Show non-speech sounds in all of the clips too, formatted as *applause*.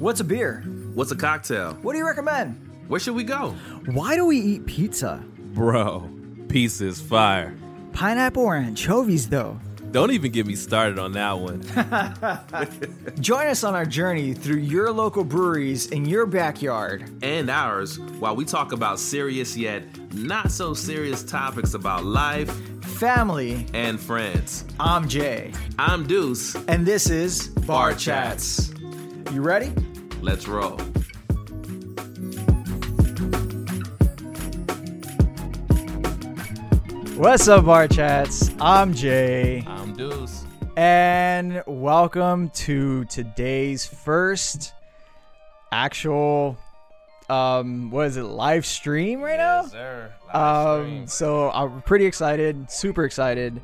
What's a beer? What's a cocktail? What do you recommend? Where should we go? Why do we eat pizza? Bro, pizza is fire. Pineapple or anchovies, though? Don't even get me started on that one. *laughs* *laughs* Join us on our journey through your local breweries in your backyard. and ours while we talk about serious yet not so serious topics about life Family, and friends. I'm Jay, I'm Deuce. and this is Bar, Bar Chats. Chats. You ready? Let's roll. What's up, Bar Chats? I'm Jay, I'm Deuce. and welcome to today's first actual, um, what is it, live stream right now? yes, sir. Um, so I'm pretty excited, super excited.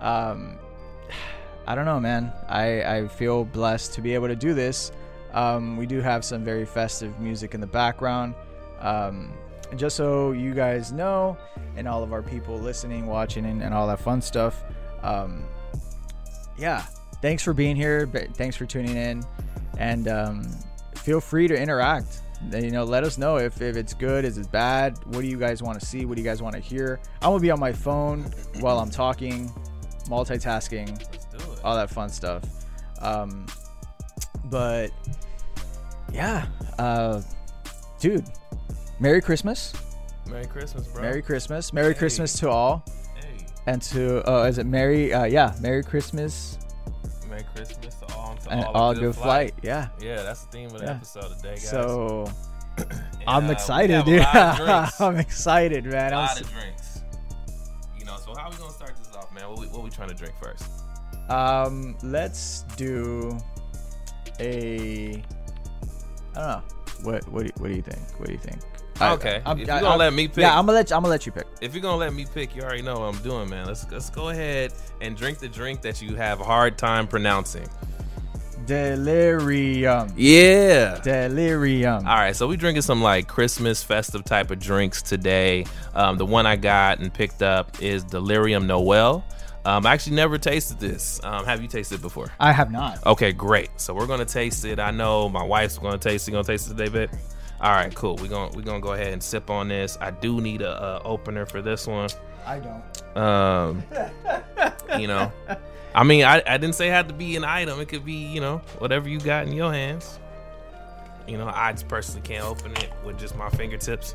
Um, *sighs* I don't know, man. I, I feel blessed to be able to do this. Um, we do have some very festive music in the background. Um, just so you guys know, and all of our people listening, watching, and, and all that fun stuff. Um, yeah, thanks for being here. Thanks for tuning in, and um, feel free to interact. You know, let us know if, if it's good, is it bad? What do you guys want to see? What do you guys want to hear? I'm gonna be on my phone while I'm talking, multitasking, Let's do it. all that fun stuff. But yeah, uh, dude, Merry Christmas, Merry Christmas, bro. Merry Christmas, Merry Hey. Christmas to all, Hey, and to uh, is it Merry? Uh, yeah, Merry Christmas Merry Christmas to all. To and all, all a good flight. Yeah. Yeah, that's the theme of the Yeah. episode today, guys. So And, *clears throat* I'm uh, excited, a dude. lot of *laughs* drinks. I'm excited, man. a I'm lot s- of drinks. You know, so how are we gonna start this off, man? What we, what we trying to drink first? Um, let's do a. I don't know. What what do you, what do you think? What do you think? I- Okay, I'm, if you're gonna let me pick- yeah, I'm gonna let you, I'm gonna let you pick. If you're gonna let me pick, you already know what I'm doing, man. Let's let's go ahead and drink the drink that you have a hard time pronouncing. Delirium. Yeah. Delirium. All right, so we drinking some like Christmas festive type of drinks today. Um, the one I got and picked up is Delirium Noel. Um, I actually never tasted this. Um, have you tasted it before? I have not. Okay, great. So we're gonna taste it. I know my wife's gonna taste it. Gonna taste it today, babe? All right, cool. We're gonna we're gonna go ahead and sip on this. I do need a, uh opener for this one. I don't. Um, you know, I mean, I, I didn't say it had to be an item. It could be, you know, whatever you got in your hands. You know, I just personally can't open it with just my fingertips.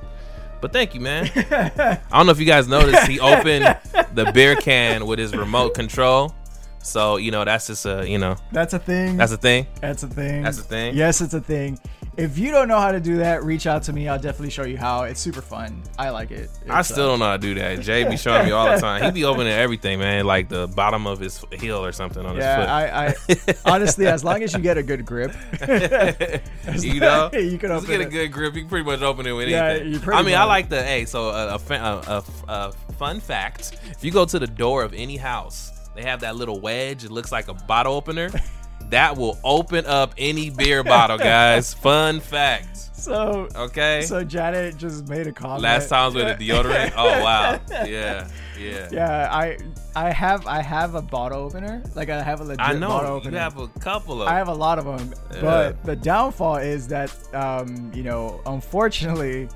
But thank you, man. I don't know if you guys noticed, he opened *laughs* the beer can with his remote control. So, you know, that's just a, you know, That's a thing. that's a thing. That's a thing. That's a thing? Yes, it's a thing. If you don't know how to do that, reach out to me. I'll definitely show you how. It's super fun. I like it. I still uh, don't know how to do that. Jay be showing me all the time. He be *laughs* opening everything, man, like the bottom of his heel or something on Yeah, his foot. I, I *laughs* honestly, as long as you get a good grip, *laughs* you know, You can open get a good grip. You can pretty much open it with Yeah, anything. I mean, I like the hey. So a, a, a, a, a fun fact: if you go to the door of any house, they have that little wedge. It looks like a bottle opener. That will open up any beer bottle, guys. *laughs* Fun fact. so Okay. so Janet just made a comment. Last times with a *laughs* deodorant. Oh wow. Yeah. Yeah. Yeah, I I have I have a bottle opener. Like I have a legit I bottle opener. you have a couple of. I have a lot of them, Yeah. but the downfall is that um, you know, unfortunately,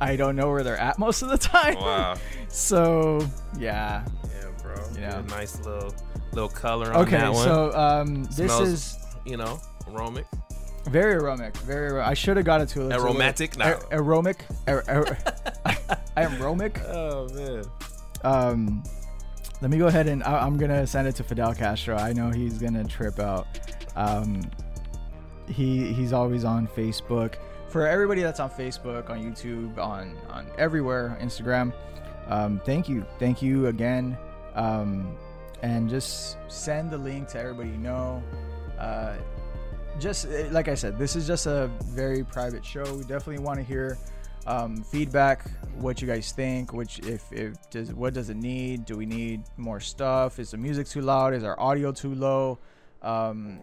I don't know where they're at most of the *laughs* time. wow. So yeah. Yeah, bro. You know. Nice little little color on Okay, that one. so um, this Smells- is you know, aromatic. very aromatic. Very. Ar- I should have got it to a Aromatic? No. Ar- aromatic. Ar- ar- *laughs* I am aromatic. Oh man. Um, let me go ahead and I- I'm gonna send it to Fidel Castro. I know he's gonna trip out. Um, he he's always on Facebook. For everybody that's on Facebook, on YouTube, on on everywhere, Instagram. Um, thank you, thank you again. Um, and just send the link to everybody you know. Uh, just eh, like I said, this is just a very private show. We definitely want to hear um, feedback, what you guys think, which if, if does what does it need? Do we need more stuff? Is the music too loud? Is our audio too low? Um,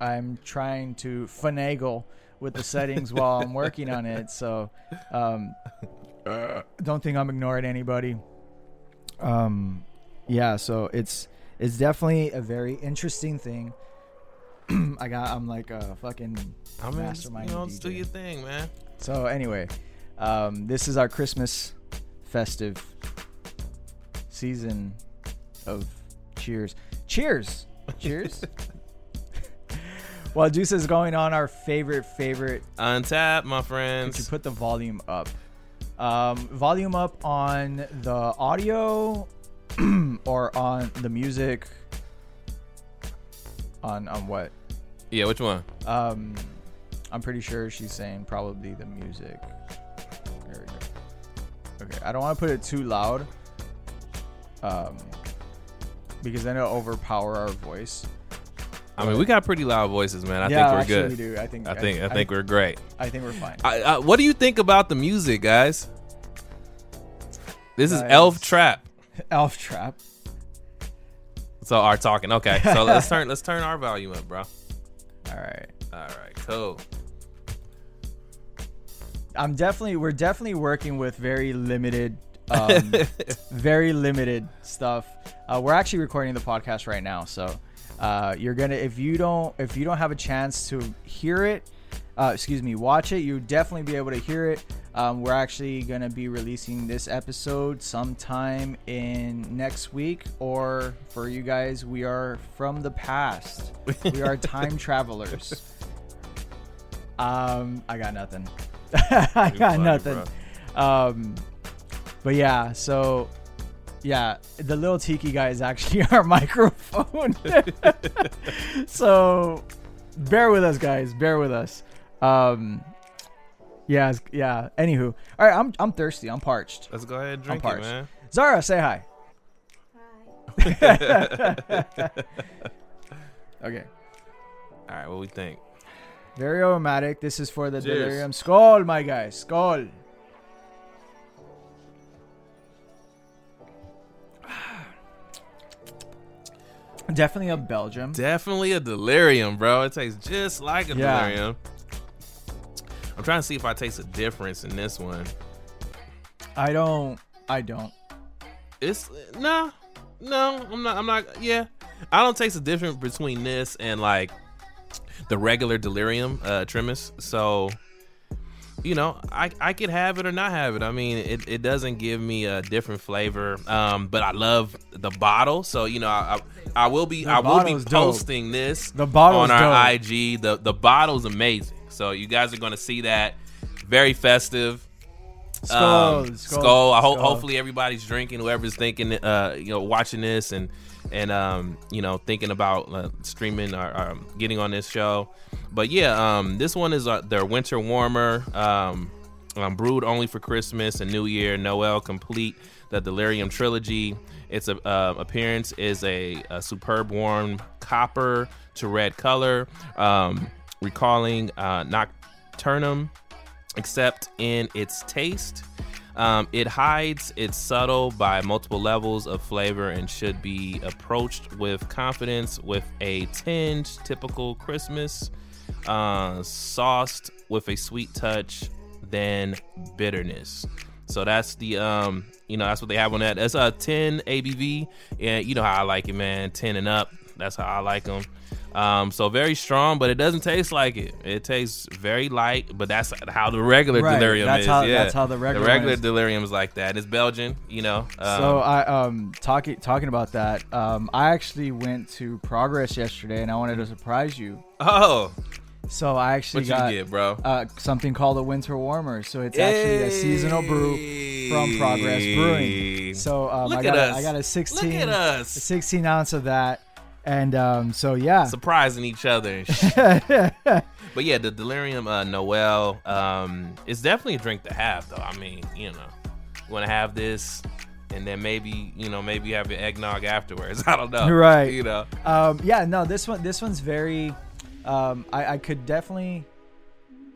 I'm trying to finagle with the settings while I'm working on it, so um, *laughs* don't think I'm ignoring anybody. Um, yeah, so it's it's definitely a very interesting thing *clears throat* I got. I'm like a fucking I mean, just, mastermind. you know, do your thing, man. So anyway, um, this is our Christmas festive season of cheers. Cheers. *laughs* Cheers. While Juice is going on, our favorite favorite. Untappd, my Could you friends. put the volume up? Um, volume up on the audio *clears throat* or on the music. On on what? Yeah, which one? Um, I'm pretty sure she's saying probably the music. There we go. Okay, I don't want to put it too loud. Um, because then it'll overpower our voice. I mean, we got pretty loud voices, man. I yeah, think we're good. we do. I think. I think I think we're great. I think we're fine. I, I, what do you think about the music, guys? This is Elf Trap. *laughs* Elf trap. So our talking. Okay, so *laughs* let's turn let's turn our volume up, bro. All right. All right, cool. I'm definitely. We're definitely working with very limited. *laughs* Um, very limited stuff. Uh, we're actually recording the podcast right now, so uh, you're gonna if you don't if you don't have a chance to hear it, uh, excuse me, watch it, you definitely be able to hear it. Um, we're actually gonna be releasing this episode sometime in next week, or for you guys, we are from the past. We are *laughs* time travelers. Um, I got nothing. *laughs* I got nothing. Um, but yeah, so yeah, the little tiki guy is actually *laughs* our microphone. so bear with us, guys. Bear with us. Um, yeah, it's- yeah. Anywho, all right. I'm I'm thirsty. I'm parched. Let's go ahead and drink it, parched. man. Zara, say hi. Hi. *laughs* Okay. All right, what we think? Very aromatic. This is for the Cheers. delirium. Skål, my guy. Skål. Definitely a Belgium. Definitely a delirium, bro. It tastes just like a Yeah. delirium. I'm trying to see if I taste a difference in this one. I don't. I don't. It's no, no. I'm not. I'm not. Yeah, I don't taste a difference between this and like the regular delirium uh Tremens. So you know, I I could have it or not have it. I mean, it, it doesn't give me a different flavor. Um, but I love the bottle. So you know, I I, I will be The I will be bottle's dope. posting this The bottle on our dope. IG. The the bottle's amazing. So you guys are gonna see that. Very festive. Skål. Um, skål. skål. I hope hopefully everybody's drinking. Whoever's thinking, uh, you know, watching this and and um, you know, thinking about uh, streaming or um, getting on this show. But yeah, um, this one is uh, their winter warmer. Um, um, brewed only for Christmas and New Year, Noel complete. The Delirium trilogy. Its uh, uh, appearance is a, a superb warm copper to red color, um, recalling uh, Nocturnum except in its taste. Um, it hides its subtle by multiple levels of flavor and should be approached with confidence with a tinge typical Christmas, uh, sauced with a sweet touch, then bitterness. So that's the um, you know, that's what they have on that. That's a 10 ABV, and you know how I like it, man. 10 and up. That's how I like them. Um, so very strong, but it doesn't taste like it. It tastes very light, but that's how the regular Right, delirium that's is. how- yeah. that's how the regular the regular delirium is like that. It's Belgian, you know. Um, So I um talking talking about that. Um, I actually went to Progress yesterday, and I wanted to surprise you. oh, So I actually what got you get, bro? uh, something called a winter warmer. So it's actually a seasonal brew from Progress Brewing. So um, I got a. I got a Look 16, at a 16 ounce of that, and um, so yeah. surprising each other. *laughs* But yeah, the delirium uh, Noel um, is definitely a drink to have, though. I mean, you know, you want to have this. And then maybe you know maybe you have your eggnog afterwards. *laughs* I don't know. Right. You know. um, yeah, no, this one this one's very. Um, I, I could definitely,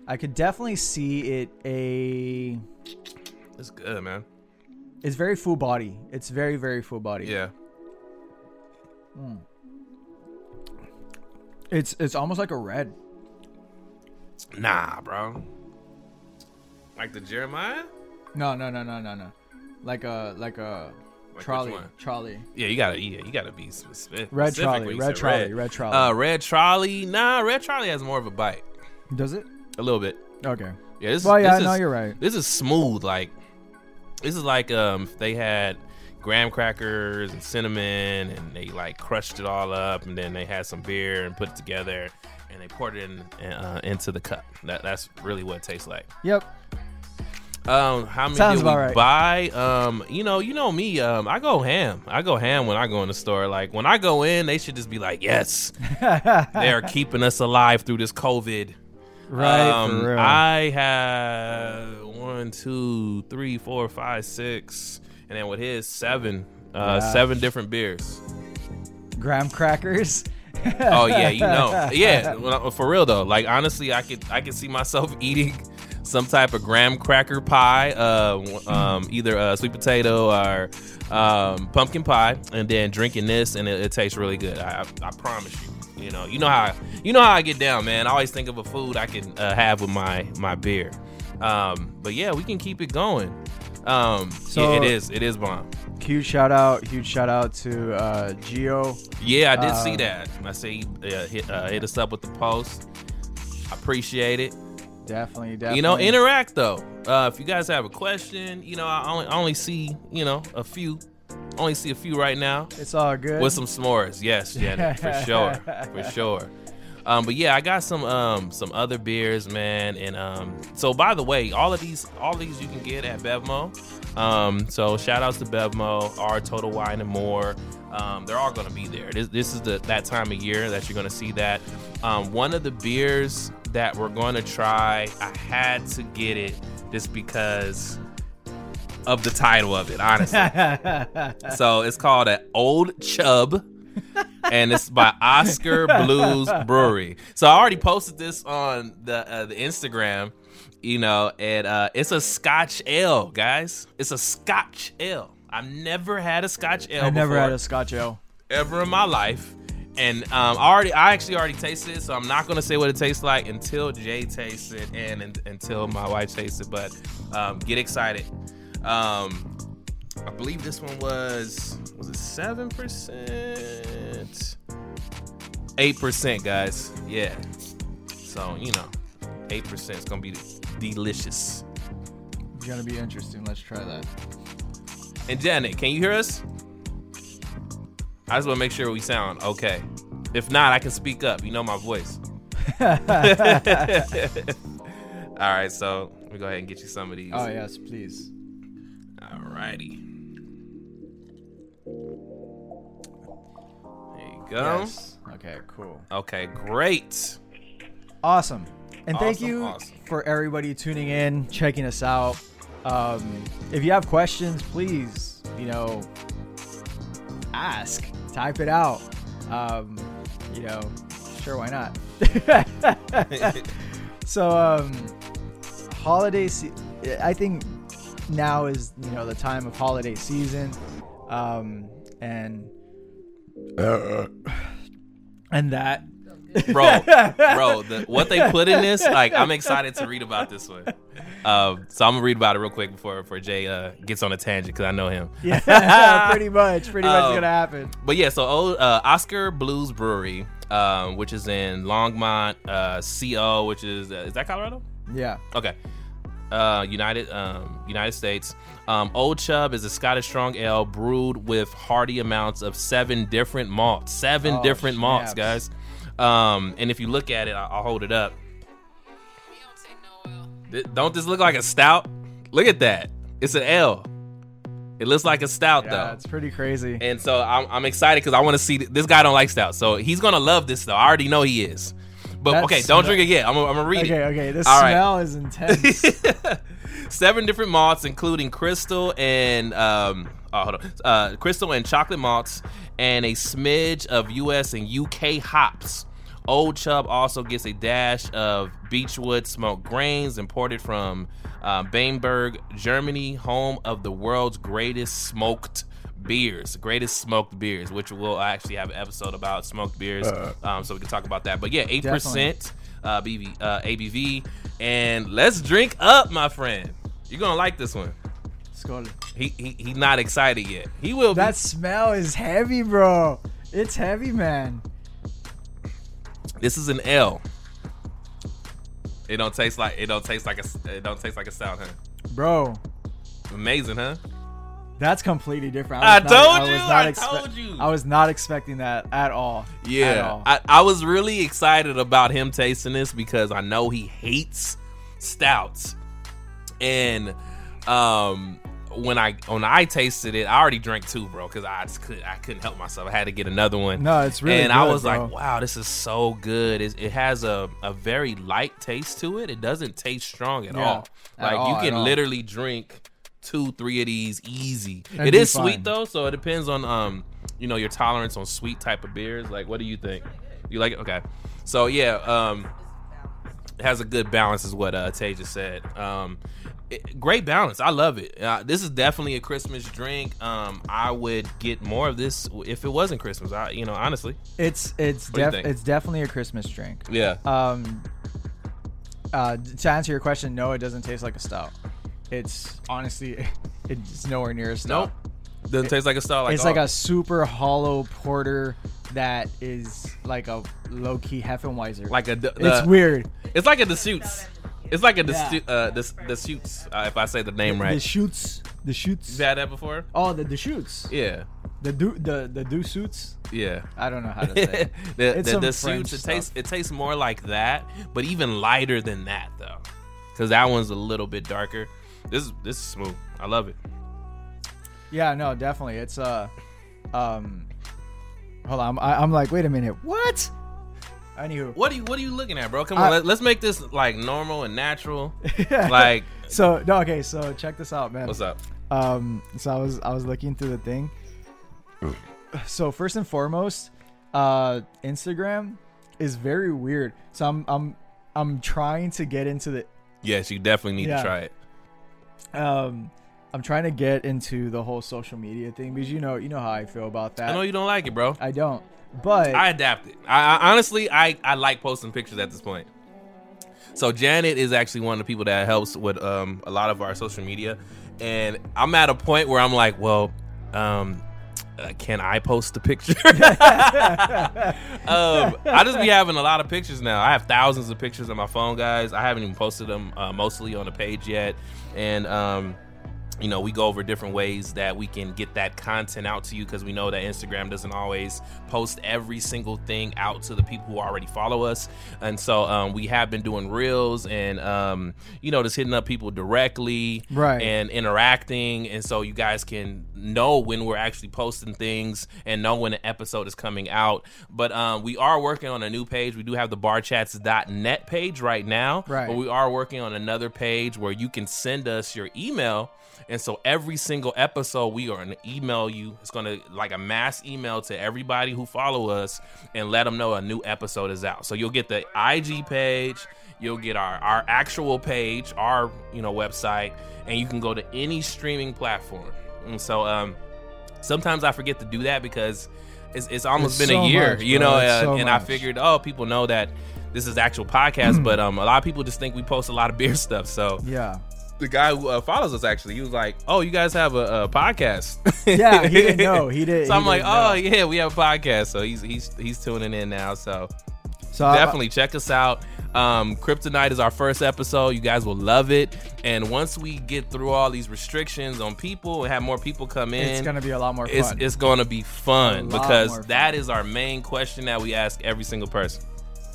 I could definitely see it a. It's good, man. It's very full body. It's very very full body. Yeah. It's it's almost like a red. Nah, bro. Like the Jeremiah? No no no no no no, like a like a Like, Trolley, trolley, Yeah, you gotta. Yeah, you gotta be specific. red trolley, red trolley, red. red trolley. Uh, red trolley. Nah, red trolley has more of a bite. Does it? A little bit. Okay. Yeah. This, Well, yeah, this no, is, you're right. This is smooth. Like this is like um they had graham crackers and cinnamon and they like crushed it all up and then they had some beer and put it together and they poured it in uh, into the cup. That that's really what it tastes like. Yep. Um, how many Sounds did we right. buy? Um, you know, you know me. Um, I go ham. I go ham when I go in the store. Like when I go in, they should just be like, "Yes, *laughs* they are keeping us alive through this COVID." Right. Um. I have one, two, three, four, five, six, and then with his seven, uh, Yeah. seven different beers. Graham crackers. *laughs* Oh yeah, you know, yeah. *laughs* For real though, like honestly, I could I could see myself *laughs* eating some type of graham cracker pie, uh, um, either uh, sweet potato or um, pumpkin pie, and then drinking this, and it, it tastes really good. I, I, I promise you. You know, you know how you know how I get down, man. I always think of a food I can uh, have with my my beer. Um, but yeah, we can keep it going. Um, So- yeah, it is it is bomb. huge shout out, huge shout out to uh, Geo. Yeah, I did Uh, see that. I say uh, hit uh, hit us up with the post. I appreciate it. Definitely, definitely. You know, interact though. Uh, if you guys have a question, you know, I only, I only see you know a few. Only see a few right now It's all good. with some s'mores. Yes, Janet, for sure, for *laughs* sure. Um, but yeah, I got some um some other beers, man. And um, so by the way, all of these all of these you can get at Bevmo. Um, so shout outs to Bevmo, our Total Wine and more. Um, they're all gonna be there. This, this is the that time of year that you're gonna see that. Um, one of the beers that we're going to try, I had to get it just because of the title of it, honestly. *laughs* So it's called an Old Chub, and it's by Oskar *laughs* Blues Brewery. So I already posted this on the uh, the Instagram, you know, and uh, it's a Scotch ale, guys. It's a Scotch ale. I've never had a Scotch ale. I never had a Scotch ale. ever in my life. And um, I already, I actually already tasted it, so I'm not gonna say what it tastes like until Jay tastes it and, and until my wife tastes it. But um, get excited. Um, I believe this one was was it seven percent, eight percent, guys. Yeah. So you know, eight percent is gonna be delicious. It's gonna be interesting. Let's try that. And Janet, can you hear us? I just want to make sure we sound okay. If not, I can speak up. You know my voice. *laughs* *laughs* All right, so let me go ahead and get you some of these. Oh yes, please. All righty. Go. Yes. Okay, cool. Okay, great. Awesome. And thank Awesome, you awesome. for everybody tuning in, checking us out. Um, if you have questions, please, you know, ask, type it out. Um, you know, sure, why not? *laughs* so, um, holiday, se- I think now is, you know, the time of holiday season. Um, and, and that, bro, *laughs* bro, the, what they put in this, like, I'm excited to read about this one. Um, so I'm gonna read about it real quick before before Jay uh, gets on a tangent because I know him. yeah, *laughs* pretty much, pretty much Um, gonna happen. But yeah, so old, uh, Oskar Blues Brewery, um, which is in Longmont, uh, CO, which is uh, is that Colorado? Yeah. Okay. Uh, United um, United States. Um, Old Chub is a Scottish strong ale brewed with hearty amounts of seven different malts. Seven Oh, different malts, guys. Um, and if you look at it, I- I'll hold it up. Th- Don't this look like a stout? Look at that. It's an ale. It looks like a stout Yeah, though. it's pretty crazy. And so I'm, I'm excited because I want to see th- this guy don't like stout, so he's gonna love this though. I already know he is. But okay, don't drink it yet. I'm, gonna- read Okay, it. okay. okay. This All right. smell is intense. *laughs* Seven different malts, including crystal and um, oh, hold on, uh, crystal and chocolate malts, and a smidge of U.S. and U.K. hops. Old Chub also gets a dash of Beechwood smoked grains imported from uh, Bamberg, Germany, home of the world's greatest smoked beers, greatest smoked beers, which we'll actually have an episode about smoked beers, um, so we can talk about that. But yeah, eight percent uh, BV, uh, ABV, and let's drink up, my friend. You're gonna like this one. Skål. He, he he's not excited yet. He will. Be. That smell is heavy, bro. It's heavy, man. This is an ale. It don't taste like it don't taste like a it don't taste like a stout, huh? Bro, Amazing, huh? That's completely different. I was told was you, I told you. I was not expecting that at all. At Yeah, all. I, I was really excited about him tasting this because I know he hates stouts, and um, when I when I tasted it, I already drank two, bro, because I just could I couldn't help myself. I had to get another one. no, it's really and I was bro. like, wow, this is so good. It, it has a, a very light taste to it. It doesn't taste strong at Yeah, all. at Like all, you at can all. literally drink two, three of these easy. And it is fine. sweet though, so it depends on um, you know, your tolerance on sweet type of beers. Like, what do you think? You like it? Okay. So yeah, um, it has a good balance, is what uh, Tay just said. Um, it- great balance. I love it. Uh, this is definitely a Christmas drink. Um, I would get more of this if it wasn't Christmas. I, you know, honestly. it's it's What do you def- it's definitely a Christmas drink. Yeah. Um, uh, to answer your question, no, it doesn't taste like a stout. It's honestly, *laughs* it's nowhere near a stout. Nope. Doesn't taste like a stout. Like it's like a super hollow porter that is like a low key Heffenweiser. like a. The, it's weird. It's like a the Desuits. It's like a Yeah. Desu- uh, Des- Desuits. Uh, if I say the name The right. shoots, the shoots. you had that before? Oh, the the shoots. Yeah. The do the the do suits. Yeah. I don't know how to say. it. *laughs* the It's the, some the suits it tastes it tastes more like that, but even lighter than that though, because that one's a little bit darker. This is this is smooth. I love it. Yeah, no, definitely. It's uh, um, hold on. I, I'm like, wait a minute, what? Anywho, What are you What are you looking at, bro? Come I- on, let, let's make this like normal and natural. *laughs* like, so no, okay, so check this out, man. what's up? Um, so I was I was looking through the thing. So first and foremost, uh, Instagram is very weird. So I'm I'm I'm trying to get into the Yes, you definitely need Yeah. to try it. Um. I'm trying to get into the whole social media thing because you know you know how I feel about that. I know you don't like it, bro. I don't, but I adapted. I, I honestly, I, I like posting pictures at this point. So Janet is actually one of the people that helps with um, a lot of our social media, and I'm at a point where I'm like, well, um, uh, can I post the picture? *laughs* um, I just be having a lot of pictures now. I have thousands of pictures on my phone, guys. I haven't even posted them uh, mostly on the page yet, and um, you know, we go over different ways that we can get that content out to you because we know that Instagram doesn't always post every single thing out to the people who already follow us. And so um, we have been doing reels and, um, you know, just hitting up people directly Right. and interacting. And so you guys can know when we're actually posting things and know when an episode is coming out. But um, we are working on a new page. We do have the barchats.net page right now. Right. But we are working on another page where you can send us your email. And so every single episode, we are going to email you. It's going to like a mass email to everybody who follow us and let them know a new episode is out. So you'll get the IG page, you'll get our our actual page, our you know website, and you can go to any streaming platform. And so um, sometimes I forget to do that because it's, it's almost It's been so a year, much, you know, uh, so and I figured, oh, people know that this is actual podcast, *clears throat* but um, a lot of people just think we post a lot of beer *laughs* stuff. So yeah, the guy who uh, follows us actually, he was like, "Oh, you guys have a, a podcast?" *laughs* yeah. He didn't know. *laughs* He did. So I'm like, didn't "Oh know. yeah, we have a podcast." So he's he's he's tuning in now. So so I- definitely check us out. Um, Kryptonite is our first episode. You guys will love it. And once we get through all these restrictions on people and have more people come in, it's gonna be a lot more it's, fun. it's going to be fun because fun. that is our main question that we ask every single person.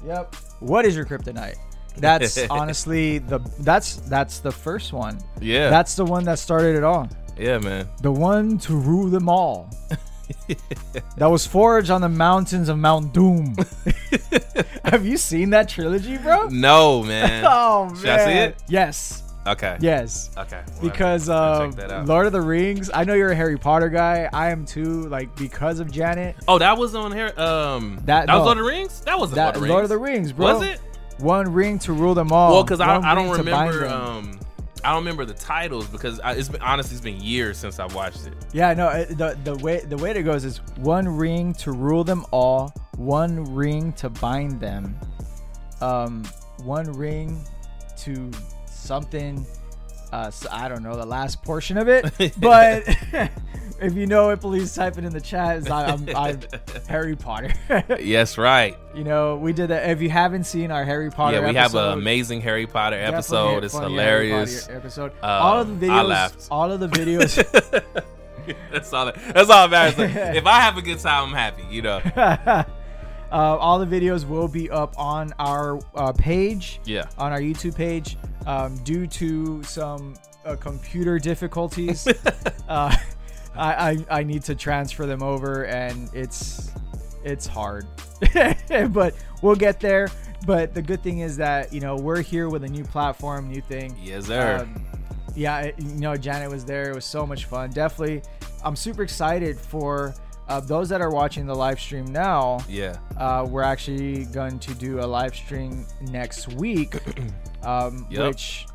Yep. What is your kryptonite? That's *laughs* honestly the that's that's the first one. Yeah, That's the one that started it all. yeah, man. The one to rule them all. *laughs* that was forged on the mountains of Mount Doom. *laughs* Have you seen that trilogy, bro? No, man. Oh man. Should I see it? Yes. Okay. Yes. Okay. Well, Because I'll um, check that out. Lord of the Rings, I know you're a Harry Potter guy. I am too. Like because of Janet. Oh, that was on here. Um, That- that, was no. Lord of the Rings. That That Lord of the Rings. Lord of the Rings, bro. Was it? One ring to rule them all. Well, because I, I don't ring to bind remember. Um, I don't remember the titles because I, it's been honestly it's been years since I've watched it. Yeah, no. it- The the way the way it goes is one ring to rule them all, one ring to bind them, um, one ring to something. uh, so I don't know the last portion of it, *laughs* but *laughs* if you know it, please type it in the chat. I, I'm, I'm *laughs* Harry Potter. *laughs* yes, right. You know, we did that. If you haven't seen our Harry Potter, yeah, we episode, have an amazing Harry Potter episode. It's hilarious. Episode. Uh, all of the I videos, laughed. all of the *laughs* videos. that's all. That, that's all that matters. if I have a good time, I'm happy. You know. uh, all the videos will be up on our uh, page, Yeah. on our YouTube page. Um, due to some uh, computer difficulties, uh, I, I I need to transfer them over, and it's it's hard, *laughs* but we'll get there. But the good thing is that you know we're here with a new platform, new thing. Yes, sir. Um, yeah, it- you know, Janet was there. It was so much fun. Definitely, I'm super excited for uh, those that are watching the live stream now. yeah. Uh, we're actually going to do a live stream next week, *clears throat* um, Yep. which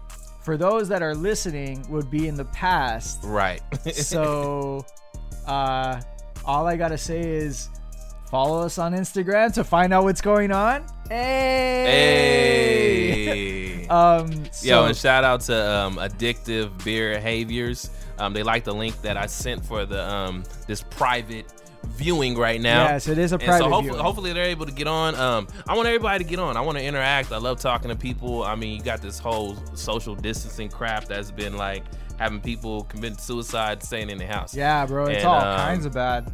for those that are listening would be in the past. Right. *laughs* so, uh, all I gotta say is follow us on Instagram to find out what's going on. Hey. hey. *laughs* Um. So, Yo, and shout out to um, Addictive Beer Behaviors. Um, they like the link that I sent for the um, this private viewing right now. Yes, it is a And so hopefully, hopefully they're able to get on. Um, I want everybody to get on. I want to interact. I love talking to people. I mean, you got this whole social distancing crap that's been like having people commit suicide staying in the house. yeah, bro, it's And, all um, kinds of bad.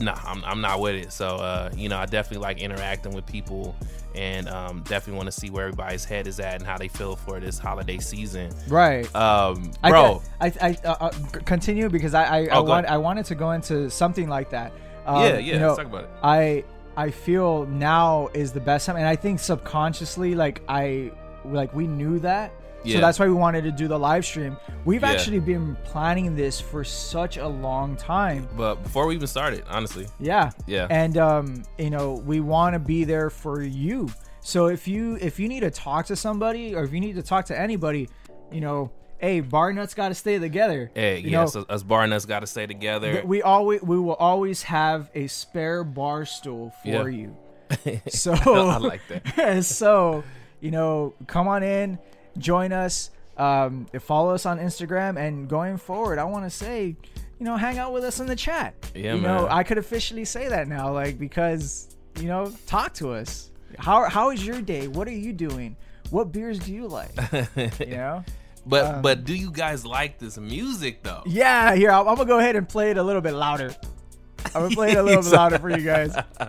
Nah, I'm, I'm not with it. So, uh, you know, I definitely like interacting with people and um, definitely want to see where everybody's head is at and how they feel for this holiday season. Right. Um, I- bro, I, I, uh, uh, continue because I, I, I Oh, go want. I wanted to go into something like that. Um, yeah, yeah, you know, let's talk about it. I, I feel now is the best time, and I think subconsciously, like I, like we knew that. So that's why we wanted to do the live stream. We've Yeah. actually been planning this for such a long time. But before we even started, honestly, Yeah. Yeah. And um, you know, we want to be there for you. So if you if you need to talk to somebody or if you need to talk to anybody, you know, hey, bar nuts got to stay together. hey, you yes, know, us bar nuts got to stay together. th- we always we will always have a spare bar stool for Yeah. you. *laughs* So I like that. *laughs* so you know, come on in, join us, um, follow us on Instagram, and going forward, I want to say, you know, hang out with us in the chat. Yeah, you know. I could officially say that now, like because you know, talk to us. How how is your day? What are you doing? What beers do you like? *laughs* You know. But Um, but do you guys like this music though? Yeah, here I'm, I'm gonna go ahead and play it a little bit louder. *laughs* I'm gonna play it a little bit louder for you guys. *laughs*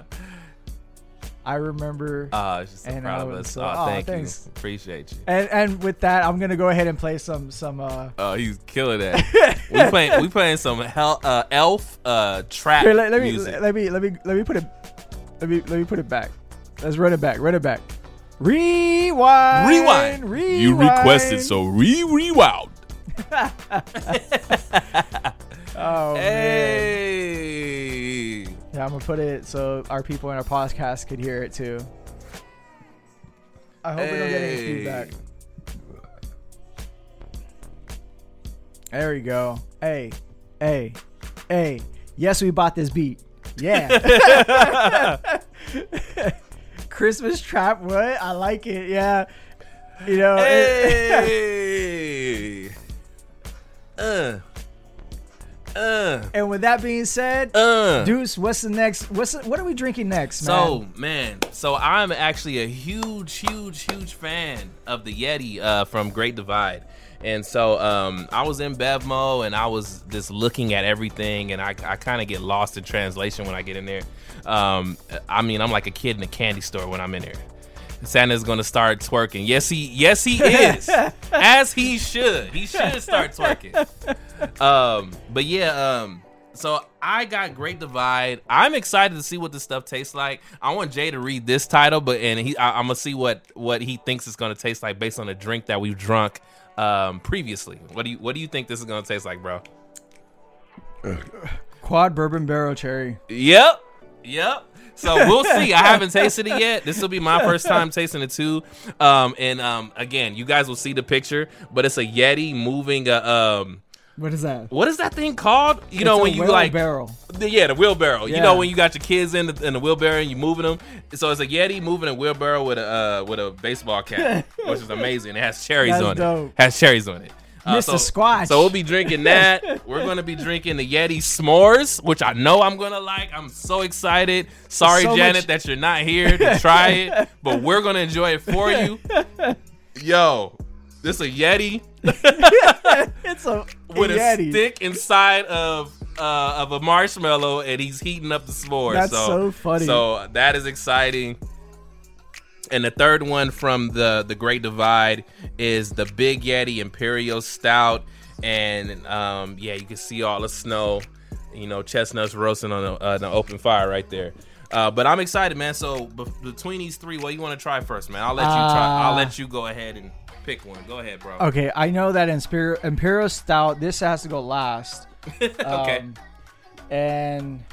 I remember, Uh, it's just so And, proud of uh, us. so- oh, aw, thank thanks. you. Appreciate you. and and with that, I'm gonna go ahead and play some some. uh Oh, he's killing that. *laughs* we playing we playing some hell, uh, elf uh trap Here, let, let me music. let me let me let me put it. Let me let me put it back. Let's run it back. Run it back. Rewind. Rewind. Rewind. You requested, so re rewound. *laughs* Oh man. Hey. Yeah, I'm gonna put it so our people in our podcast could hear it too. I hope we don't get any feedback. There we go. Hey, hey, hey. Yes, we bought this beat. Yeah. *laughs* Christmas trap. What? I like it. Yeah. You know. it- Hey. *laughs* uh. Uh. and with that being said, Uh. Deuce, what's the next? What's the, what are we drinking next, man? So man, so I'm actually a huge, huge, huge fan of the Yeti uh, from Great Divide, and so um, I was in Bevmo and I was just looking at everything, and I, I kind of get lost in translation when I get in there. Um, I mean, I'm like a kid in a candy store when I'm in there. Santa's gonna start twerking. Yes, he, yes, he *laughs* is, as he should. He should start twerking. Um, but yeah, um, so I got Great Divide. I'm excited to see what this stuff tastes like. I want Jay to read this title, but and he, I, I'm gonna see what what he thinks it's gonna taste like based on a drink that we've drunk um previously. What do you what do you think this is gonna taste like, bro? *sighs* Quad bourbon barrel cherry. Yep. Yep. So we'll see. I haven't tasted it yet. This will be my first *laughs* time tasting it too. Um, and um, again, you guys will see the picture, but it's a Yeti moving a um, What is that? what is that thing called? You know It's a when you like barrel. the, yeah, the wheelbarrow. You know when you got your kids in the, in the wheelbarrow and you're moving them. So it's a Yeti moving a wheelbarrow with a uh, with a baseball cap, *laughs* which is amazing. It has cherries That's on dope. it. Has cherries on it. Uh, Mr. Squash. So we'll be drinking that. We're gonna be drinking the Yeti s'mores, which I know I'm gonna like. I'm so excited. Sorry, So Janet, much- that you're not here to try it, but we're gonna enjoy it for you. *laughs* Yo, this a Yeti *laughs* it's a, with a Yeti. stick inside of uh, of a marshmallow, and he's heating up the s'mores. That's so, so funny. So that is exciting. And the third one from the the Great Divide is the Big Yeti Imperial Stout, and um, yeah, you can see all the snow, you know, chestnuts roasting on a, uh, an open fire right there. Uh, but I'm excited, man. So be- between these three, what you want to try first, man? I'll let you try. I'll Uh, let you go ahead and pick one. Go ahead, bro. Okay, I know that Imperial, Imperial Stout. This has to go last. *laughs* okay. Um, and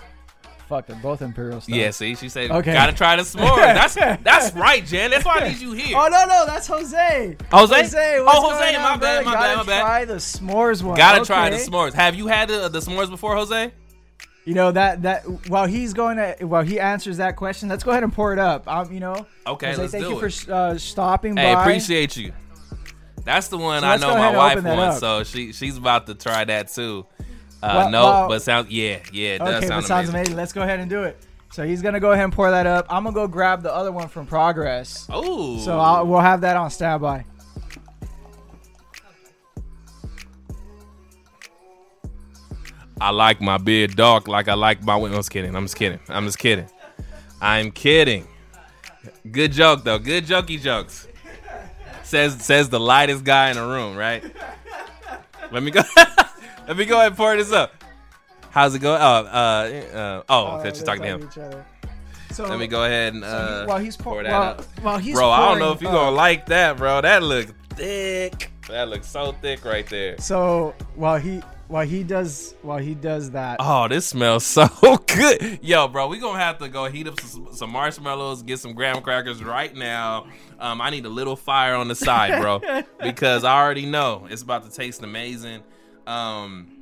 fuck, they're both Imperial Stout. Yeah, see, she said, Okay. "Gotta try the s'mores." That's *laughs* that's right, Jan. That's why I need you here. Oh no, no, that's Jose. Jose? Jose, Oh, Jose, my on, bad, brother? my Gotta bad, my bad. Try the s'mores one. Gotta try the s'mores. Have you had the, the s'mores before, Jose? You know that that while he's going to while he answers that question, let's go ahead and pour it up. Um, you know. Okay, Jose, let's thank do you it. for uh, stopping Hey, by. appreciate you. That's the one So I know my wife wants, so she she's about to try that too. Uh, Well- no, well- but sounds yeah, yeah, it does Okay, sound that sounds amazing. amazing. Let's go ahead and do it. So he's gonna go ahead and pour that up. I'm gonna go grab the other one from Progress. Oh, So I'll, we'll have that on standby. I like my beard dark like I like my. I'm just kidding. I'm just kidding. I'm just kidding. I'm kidding. Good joke though. Good jokey jokes. Says says the lightest guy in the room, right? Let me go. *laughs* Let me go ahead and pour this up. How's it going? Oh, uh, uh, oh, because you're talking to him. Each other. So Let me go ahead and so uh, he- while he's pour, pour that while, up. while he's Bro, I don't know if you up- gonna like that, bro. That looks thick. That looks so thick right there. So while he while he does while he does that, Oh, this smells *laughs* so good. Yo, bro, we gonna have to go heat up some, some marshmallows, get some graham crackers right now. Um, I need a little fire on the side, bro, *laughs* because I already know it's about to taste amazing. Um,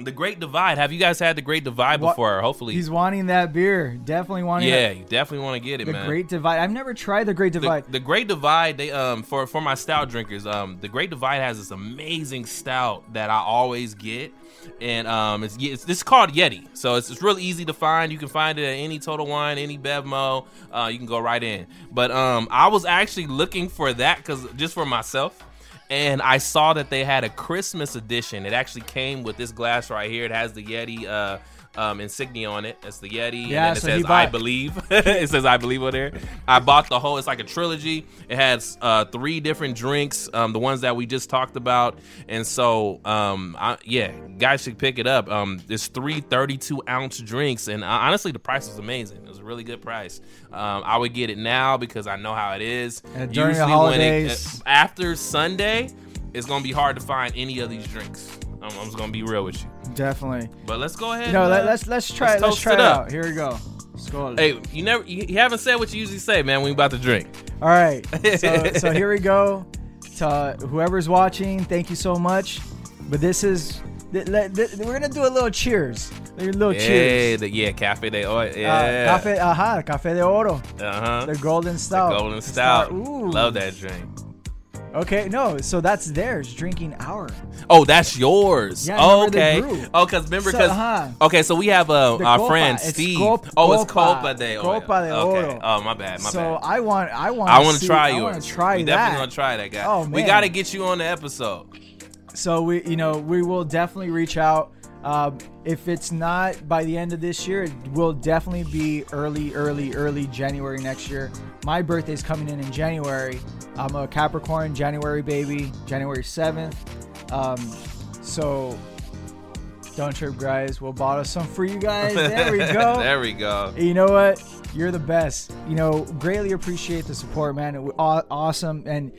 the Great Divide. Have you guys had the Great Divide What- before? Hopefully, he's wanting that beer. Definitely wanting it. yeah. that- You definitely want to get it, the man. Great Divide. I've never tried the Great Divide. the Great Divide, they um for for my stout drinkers, um the Great Divide has this amazing stout that I always get, and um it's it's this called Yeti, so it's it's really easy to find. You can find it at any Total Wine, any Bevmo, uh you can go right in. But um I was actually looking for that because just for myself. And I saw that they had a Christmas edition. It actually came with this glass right here. It has the Yeti uh, um, insignia on it. It's the Yeti, Yeah, and then it so says "I believe." *laughs* it says "I believe" on there. I bought the whole. It's like a trilogy. It has uh, three different drinks, um, the ones that we just talked about, and so um, I, yeah, guys should pick it up. Um, there's three 32 ounce drinks, and uh, honestly, the price was amazing. It was a really good price. Um, I would get it now because I know how it is. And during the when it- holidays- after Sunday, it's gonna be hard to find any of these drinks. I'm, I'm just gonna be real with you. Definitely. But let's go ahead. No, and, let, uh, let's let's try let's it. Let's try it it out. Here we go. Hey, you never, you, you haven't said what you usually say, man. When you about to drink. All right. *laughs* So, so here we go. To whoever's watching, thank you so much. But this is th- let- th- we're gonna do a little cheers. A little Yeah, cheers. the, yeah, cafe de oi. Uh, Yeah, cafe, aha, cafe de oro, uh huh. the golden stout. Golden stout. Ooh. Love that drink. Okay, no, so that's theirs. Drinking our. Oh, that's yours. Yeah, oh, okay. Oh, cause remember, So, cause uh-huh. okay, so we have uh, The our Copa. friend It's Steve. Oh, it's Copa. De Oro. Copa de okay. Oro. Oh, my bad, my so bad. I want, I want. I want to try I yours. want to try we that. definitely gonna try that guy. Oh, man. We got to get you on the episode. So we, you know, we will definitely reach out. Um, if it's not by the end of this year, it will definitely be early, early, early January next year. My birthday's coming in in January. I'm a Capricorn, January baby, January 7th. Um, so don't trip, guys. We'll bottle some for you guys. *laughs* There we go. there we go. You know what? You're the best. You know, greatly appreciate the support, man. It was awesome. And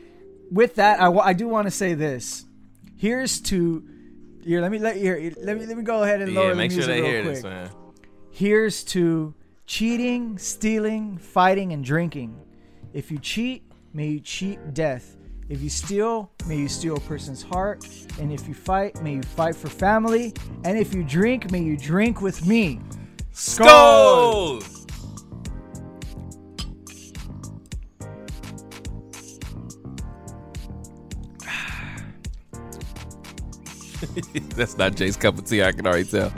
with that, I, wa- I do want to say this. Here's to here. Let me let here. Let me let me go ahead and lower Yeah, the make sure music they real hear quick. this, man. Here's to cheating, stealing, fighting, and drinking. If you cheat, may you cheat death. If you steal, may you steal a person's heart. And if you fight, may you fight for family. And if you drink, may you drink with me. Skål. *laughs* That's not Jay's cup of tea. I can already tell.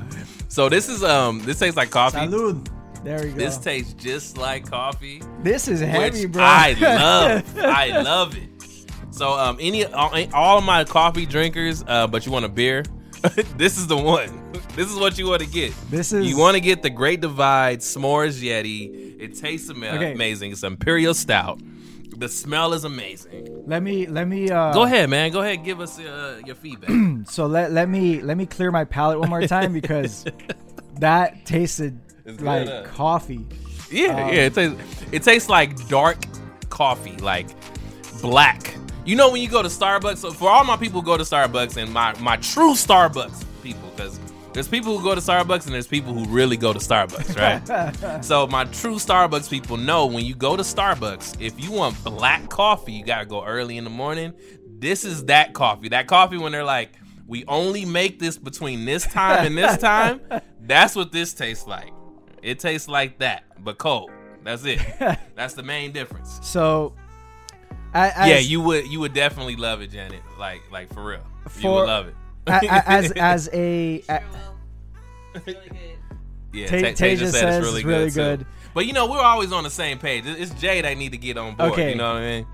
So this is um this tastes like coffee. Salud. There we go. This tastes just like coffee, This is heavy, bro. I *laughs* love. I love it. So um any all, all of my coffee drinkers, uh, but you want a beer, *laughs* this is the one. This is what you want to get. This is You want to get the Great Divide S'mores Yeti. It tastes Okay. amazing. It's Imperial Stout. The smell is amazing. Let me let me uh Go ahead, man. Go ahead. Give us uh, your feedback. *clears throat* So let let me let me clear my palate one more time because *laughs* that tasted It's good, like huh? coffee. yeah, Um, yeah. It tastes, it tastes like dark coffee, like black. You know when you go to Starbucks. So for all my people who go to Starbucks and my my true Starbucks people, because there's people who go to Starbucks and there's people who really go to Starbucks, right? *laughs* so my true Starbucks people know when you go to Starbucks, if you want black coffee, you gotta go early in the morning. This is that coffee. That coffee when they're like, we only make this between this time and this time. *laughs* That's what this tastes like. It tastes like that, but cold. That's it. *laughs* That's the main difference. So a- as, yeah, you would you would definitely love it, Janet. Like like for real, you would love it. *laughs* as as a, a Really yeah, Ta- Ta- Tasia says it's really, really good. good. But you know, we're always on the same page. It's Jay that need to get on board. Okay. You know what I mean?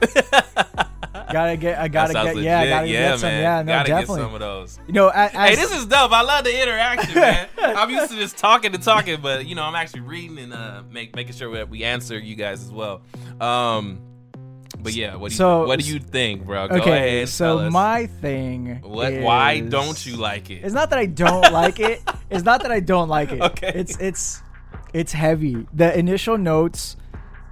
*laughs* gotta get I gotta get yeah I gotta get some man. yeah no gotta definitely get some of those. you know as, Hey, this is dope. I love the interaction, man. *laughs* I'm used to just talking and talking, but you know, I'm actually reading and uh, make, making sure that we answer you guys as well. Um, but yeah, what do you So- what do you think, bro? Go okay ahead. so tell us. my thing what? Why don't you like it? It's not that I don't like it. *laughs* It's not that I don't like it. Okay. It's it's it's heavy. The initial notes,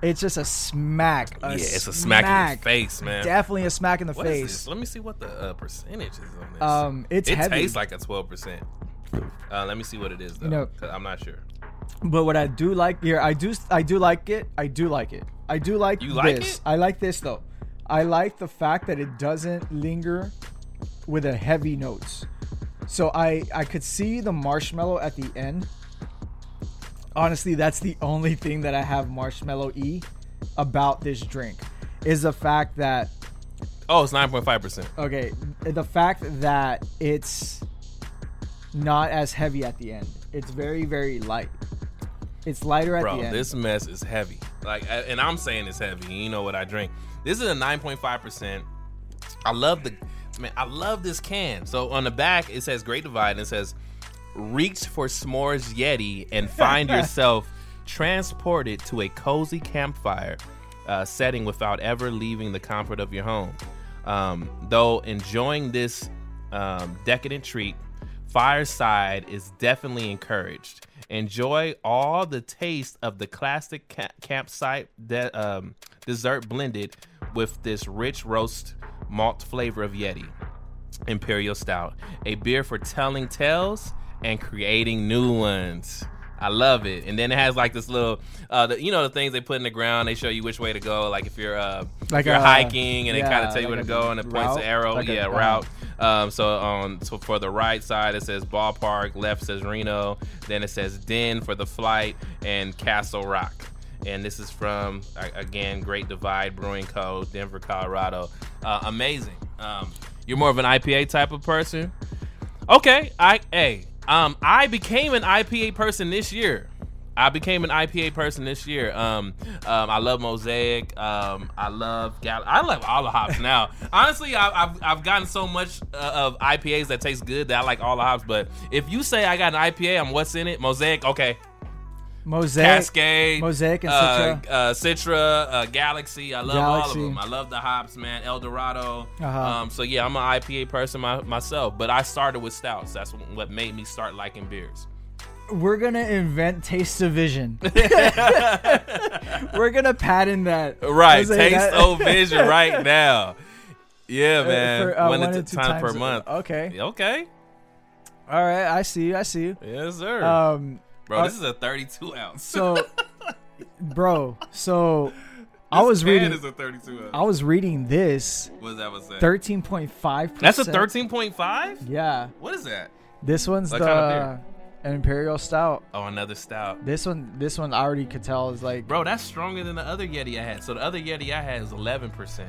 it's just a smack. A yeah, it's a smack, in the face, man. Definitely a smack in the What is face. this? Let me see what the uh, percentage is on this. Um, it's it heavy. tastes like a 12 percent. Uh, let me see what it is though. know- I'm not sure. But what I do like here, I do I do like it. I do like it. I do like You like this. it? I like this though. I like the fact that it doesn't linger with a heavy notes. So I I could see the marshmallow at the end. Honestly, that's the only thing that I have marshmallow e about this drink is the fact that Oh, it's 9.5 percent. okay, the fact that it's not as heavy at the end. It's very very light. It's lighter at Bro, the end. Bro, this mess is heavy. Like, and I'm saying it's heavy. You know what I drink. This is a 9.5 percent. I love the man. I love this can. So on the back it says Great Divide and it says, "Reach for s'mores Yeti and *laughs* find yourself transported to a cozy campfire uh, setting without ever leaving the comfort of your home." Um, though enjoying this um, decadent treat, Fireside is definitely encouraged. Enjoy all the taste of the classic ca- campsite de- um, dessert blended with this rich roast malt flavor of Yeti. Imperial Stout, a beer for telling tales and creating new ones. I love it. And then it has like this little, uh, the, you know, the things they put in the ground. They show you which way to go. Like if you're, uh, Like if you're a- hiking, and they kind of tell you like where to go, and it points route? the arrow. Like yeah, uh, route. Um, so on, so for the right side it says ballpark, left says Reno, then it says Den for the flight, and Castle Rock. And this is from again Great Divide Brewing Co. Denver, Colorado. Uh, amazing. Um, you're more of an IPA type of person. Okay, I hey, um, I became an IPA person this year. I became an IPA person this year. Um, um, I love Mosaic. Um, I love Gal. I love all the hops *laughs* now. Honestly, I, I've I've gotten so much uh, of IPAs that taste good that I like all the hops. But if you say I got an IPA, I'm what's in it? Mosaic. Okay, Mosaic, Cascade, Mosaic and uh, Citra. uh, Citra, uh, Galaxy. I love all of them. I love the hops, man. El Dorado. Uh-huh. Um, so yeah, I'm an IPA person my, myself, but I started with stouts. That's what made me start liking beers. We're gonna invent taste division. *laughs* *laughs* We're gonna patent that. Right, taste O Vision right *laughs* now. Yeah, Uh, man. for, uh, one, one at to two time per month. Okay. Okay. All right. I see you. I see you. Yes, sir. Um. Bro, uh, this is a 32 ounce. So, *laughs* bro. So, I was reading. Is a 32 ounce. I was reading this. what does that one say? Thirteen point five. That's a 13.5. Yeah. What is that? This one's What the kind of an imperial stout. Oh, another stout. This one. This one I already could tell is like. Bro, that's stronger than the other Yeti I had. So the other Yeti I had is 11%.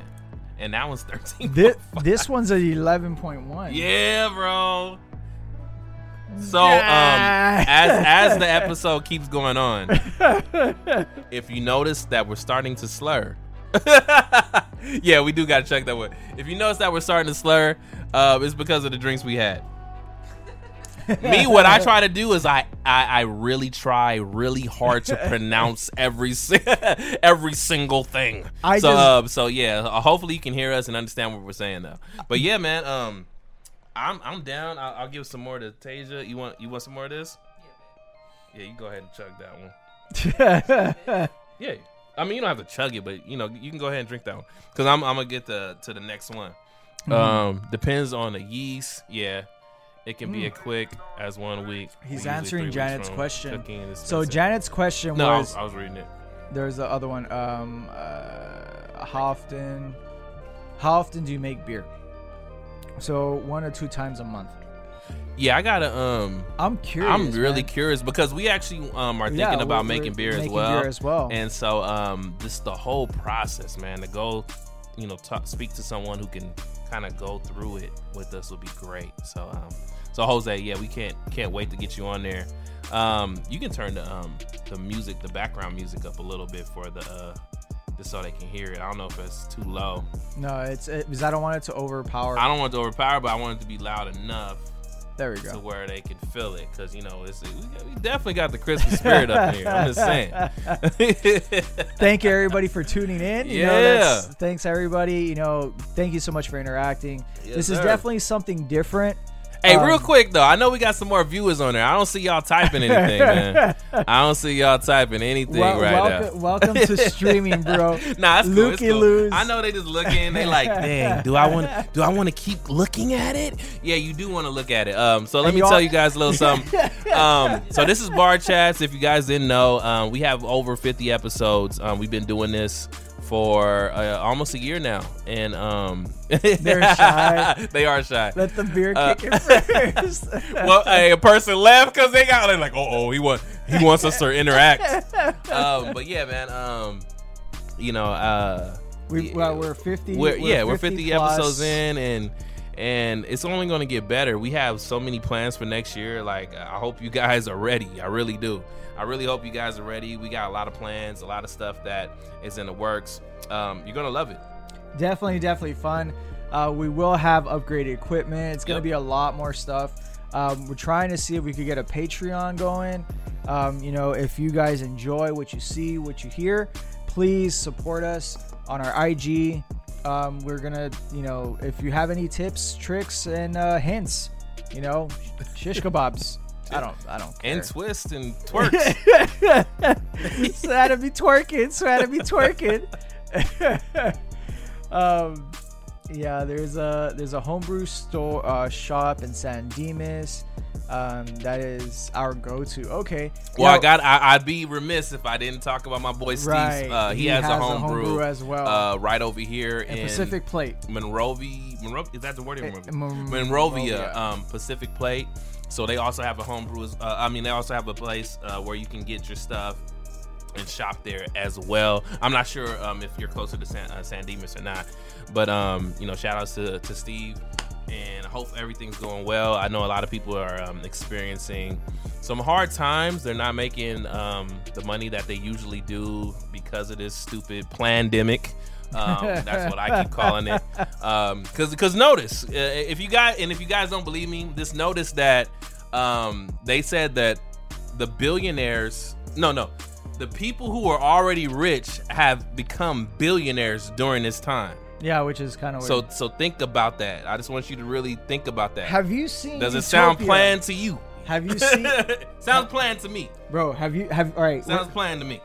and that one's *laughs* thirteen. This, this one's at eleven point one. Yeah, bro. So um as as the *laughs* episode keeps going on, if you notice that we're starting to slur. *laughs* yeah, we do gotta check that one. If you notice that we're starting to slur, uh, it's because of the drinks we had. Me, what I try to do is I, I, I really try really hard to *laughs* pronounce every every single thing. I so just- uh, so yeah, uh, hopefully you can hear us and understand what we're saying though. But yeah, man, um, I'm I'm down. I'll, I'll give some more to Tasia. You want you want some more of this? Yeah, you go ahead and chug that one. *laughs* Yeah, I mean you don't have to chug it, but you know you can go ahead and drink that one because I'm I'm gonna get the to the next one. Mm-hmm. Um, depends on the yeast. Yeah, it can be a quick as one week. Mm. He's answering Janet's question. so. Janet's question no, I was was, I was reading it. there's the other one. Um, uh, how often? How often do you make beer? So one or two times a month. Yeah, I gotta um. I'm curious. I'm really man. curious because we actually um are thinking Yeah, about making beer as well. beer as well. And so um this the whole process, man, to go, you know, talk, speak to someone who can kind of go through it with us would be great. So um so Jose, yeah, we can't can't wait to get you on there. Um you can turn the um the music, the background music up a little bit for the uh just so they can hear it. I don't know if it's too low. No, it's it, because I don't want it to overpower. I don't want it to overpower, but I want it to be loud enough there we go. to where they can feel it because you know it's we, we definitely got the Christmas spirit up here. I'm just saying. *laughs* thank you everybody for tuning in. You know, Yeah. that's, thanks everybody. You know, thank you so much for interacting. Yes, this is sir. definitely something different. Hey, Um, real quick though, I know we got some more viewers on there. I don't see y'all typing anything, man. *laughs* I don't see y'all typing anything Wel- right welcome, welcome to streaming, bro. now. *laughs* Nah, it's cool. It's cool. I know they just looking. They like, dang, do I want? Do I want to keep looking at it? Yeah, you do want to look at it. Um, so let And me you tell you guys a little something. *laughs* um, so this is Bar Chats. If you guys didn't know, um, we have over 50 episodes. Um, we've been doing this for uh, almost a year now, and um, They're shy. *laughs* they are shy. Let the beer Uh, kick in *laughs* first. well, hey, a person left because they got they're like, oh, oh, he wants he wants us to interact. um, but yeah, man. Um, you know, uh, we, well, we're 50. we're, yeah, we're 50 plus. episodes in, and and it's only going to get better. We have so many plans for next year. Like, I hope you guys are ready. I really do. I really hope you guys are ready. We got a lot of plans, a lot of stuff that is in the works. Um, you're gonna love it. Definitely, definitely fun. Uh, we will have upgraded equipment. It's going to Yep. be a lot more stuff. Um, we're trying to see if we could get a Patreon going. Um, you know, if you guys enjoy what you see, what you hear, please support us on our IG. Um, we're gonna, you know, if you have any tips, tricks, and uh, hints, you know, shish kebabs. I don't, I don't care. And twist and *laughs* twerk. so had to be twerking. So had to be twerking. *laughs* um, yeah, there's a there's a homebrew store uh, shop in San Dimas. Um, that is our go-to. Okay. Well, I got. I, I'd be remiss if I didn't talk about my boy Steve. Right. Uh, he, He has, has a homebrew, homebrew as well. uh, right over here and in Pacific Plate. Monrovia. Monrovia is that the word? Eh, Monrovia. Monrovia, Monrovia. um, Pacific Plate. So they also have a homebrew. Uh, I mean, they also have a place uh, where you can get your stuff and shop there as well. I'm not sure um, if you're closer to San, uh, San Dimas or not, but um, you know, shout outs to, to Steve, and I hope everything's going well. I know a lot of people are um, experiencing some hard times. They're not making um, the money that they usually do because of this stupid pandemic. Um, that's what I keep calling it. *laughs* Because because notice uh, if you guys and if you guys don't believe me, just notice that um, they said that the billionaires no no the people who are already rich have become billionaires during this time. Yeah, which is kind of So so think about that. I just want you to really think about that. have you seen? Does it sound Utopia? planned to you? Have you *laughs* seen, Sounds planned to me. bro? Have you have? All right, Sounds planned to me.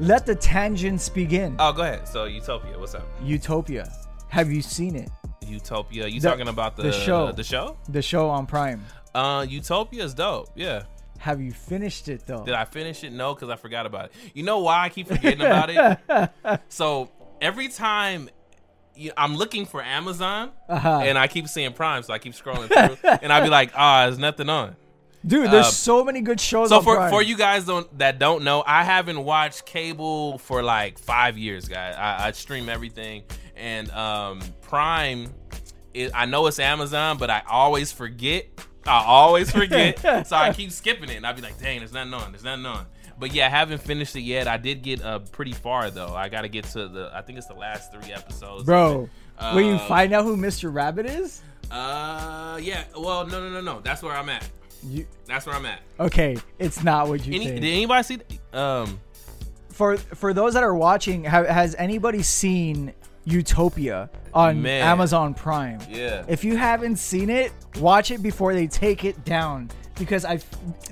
let the tangents begin. Oh, go ahead. So Utopia, what's up? Utopia. Have you seen it? Utopia. You The- talking about the, the show. The show? The show on Prime. Uh, Utopia is dope. Yeah. Have you finished it though? Did I finish it? No, because I forgot about it. You know why I keep forgetting about it? *laughs* So every time you, I'm looking for Amazon Uh-huh. and I keep seeing Prime, so I keep scrolling through, *laughs* and I'd be like, ah, there's nothing on. Dude, there's um, so many good shows So on for Prime. for you guys don't that don't know, I haven't watched cable for like five years, guys. I, I stream everything, and um, Prime. It, I know it's Amazon, but I always forget. I always forget, *laughs* so I keep skipping it, and I'll be like, "Dang, there's nothing on. There's nothing on." But yeah, I haven't finished it yet. I did get uh, pretty far though. I got to get to the. I think it's the last three episodes. Bro, when you Um, find out who Mr. Rabbit is, Uh, yeah. Well, no, no, no, no. That's where I'm at. you That's where I'm at. okay? It's not what you Any, think. did anybody see? the- Um, for for those that are watching, ha- has anybody seen Utopia on Man. Amazon Prime? yeah. If you haven't seen it, watch it before they take it down because I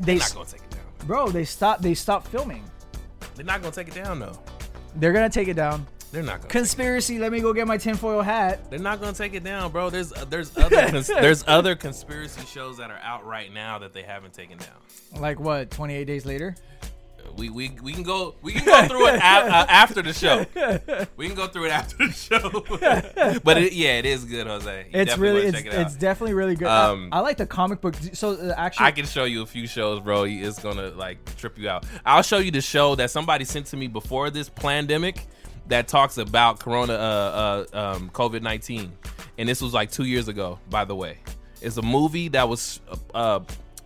they They're not gonna take it down. bro they stop they stop filming. They're not gonna take it down though. They're gonna take it down. They're not gonna. Conspiracy. Let me go get my tinfoil hat. They're not gonna take it down, bro. There's uh, there's other *laughs* cons- there's other conspiracy shows that are out right now that they haven't taken down. Like what? Twenty eight days later. We we we can go we can go through it a- uh, after the show. We can go through it after the show. *laughs* but it, yeah, it is good, Jose. You It's really it's, it it's definitely really good. I- Um, I, like the comic book. So uh, actually, I can show you a few shows, bro. It's gonna like trip you out. I'll show you the show that somebody sent to me before this pandemic that talks about Corona, uh, uh, um, COVID nineteen, and this was like two years ago. By the way, it's a movie that was uh,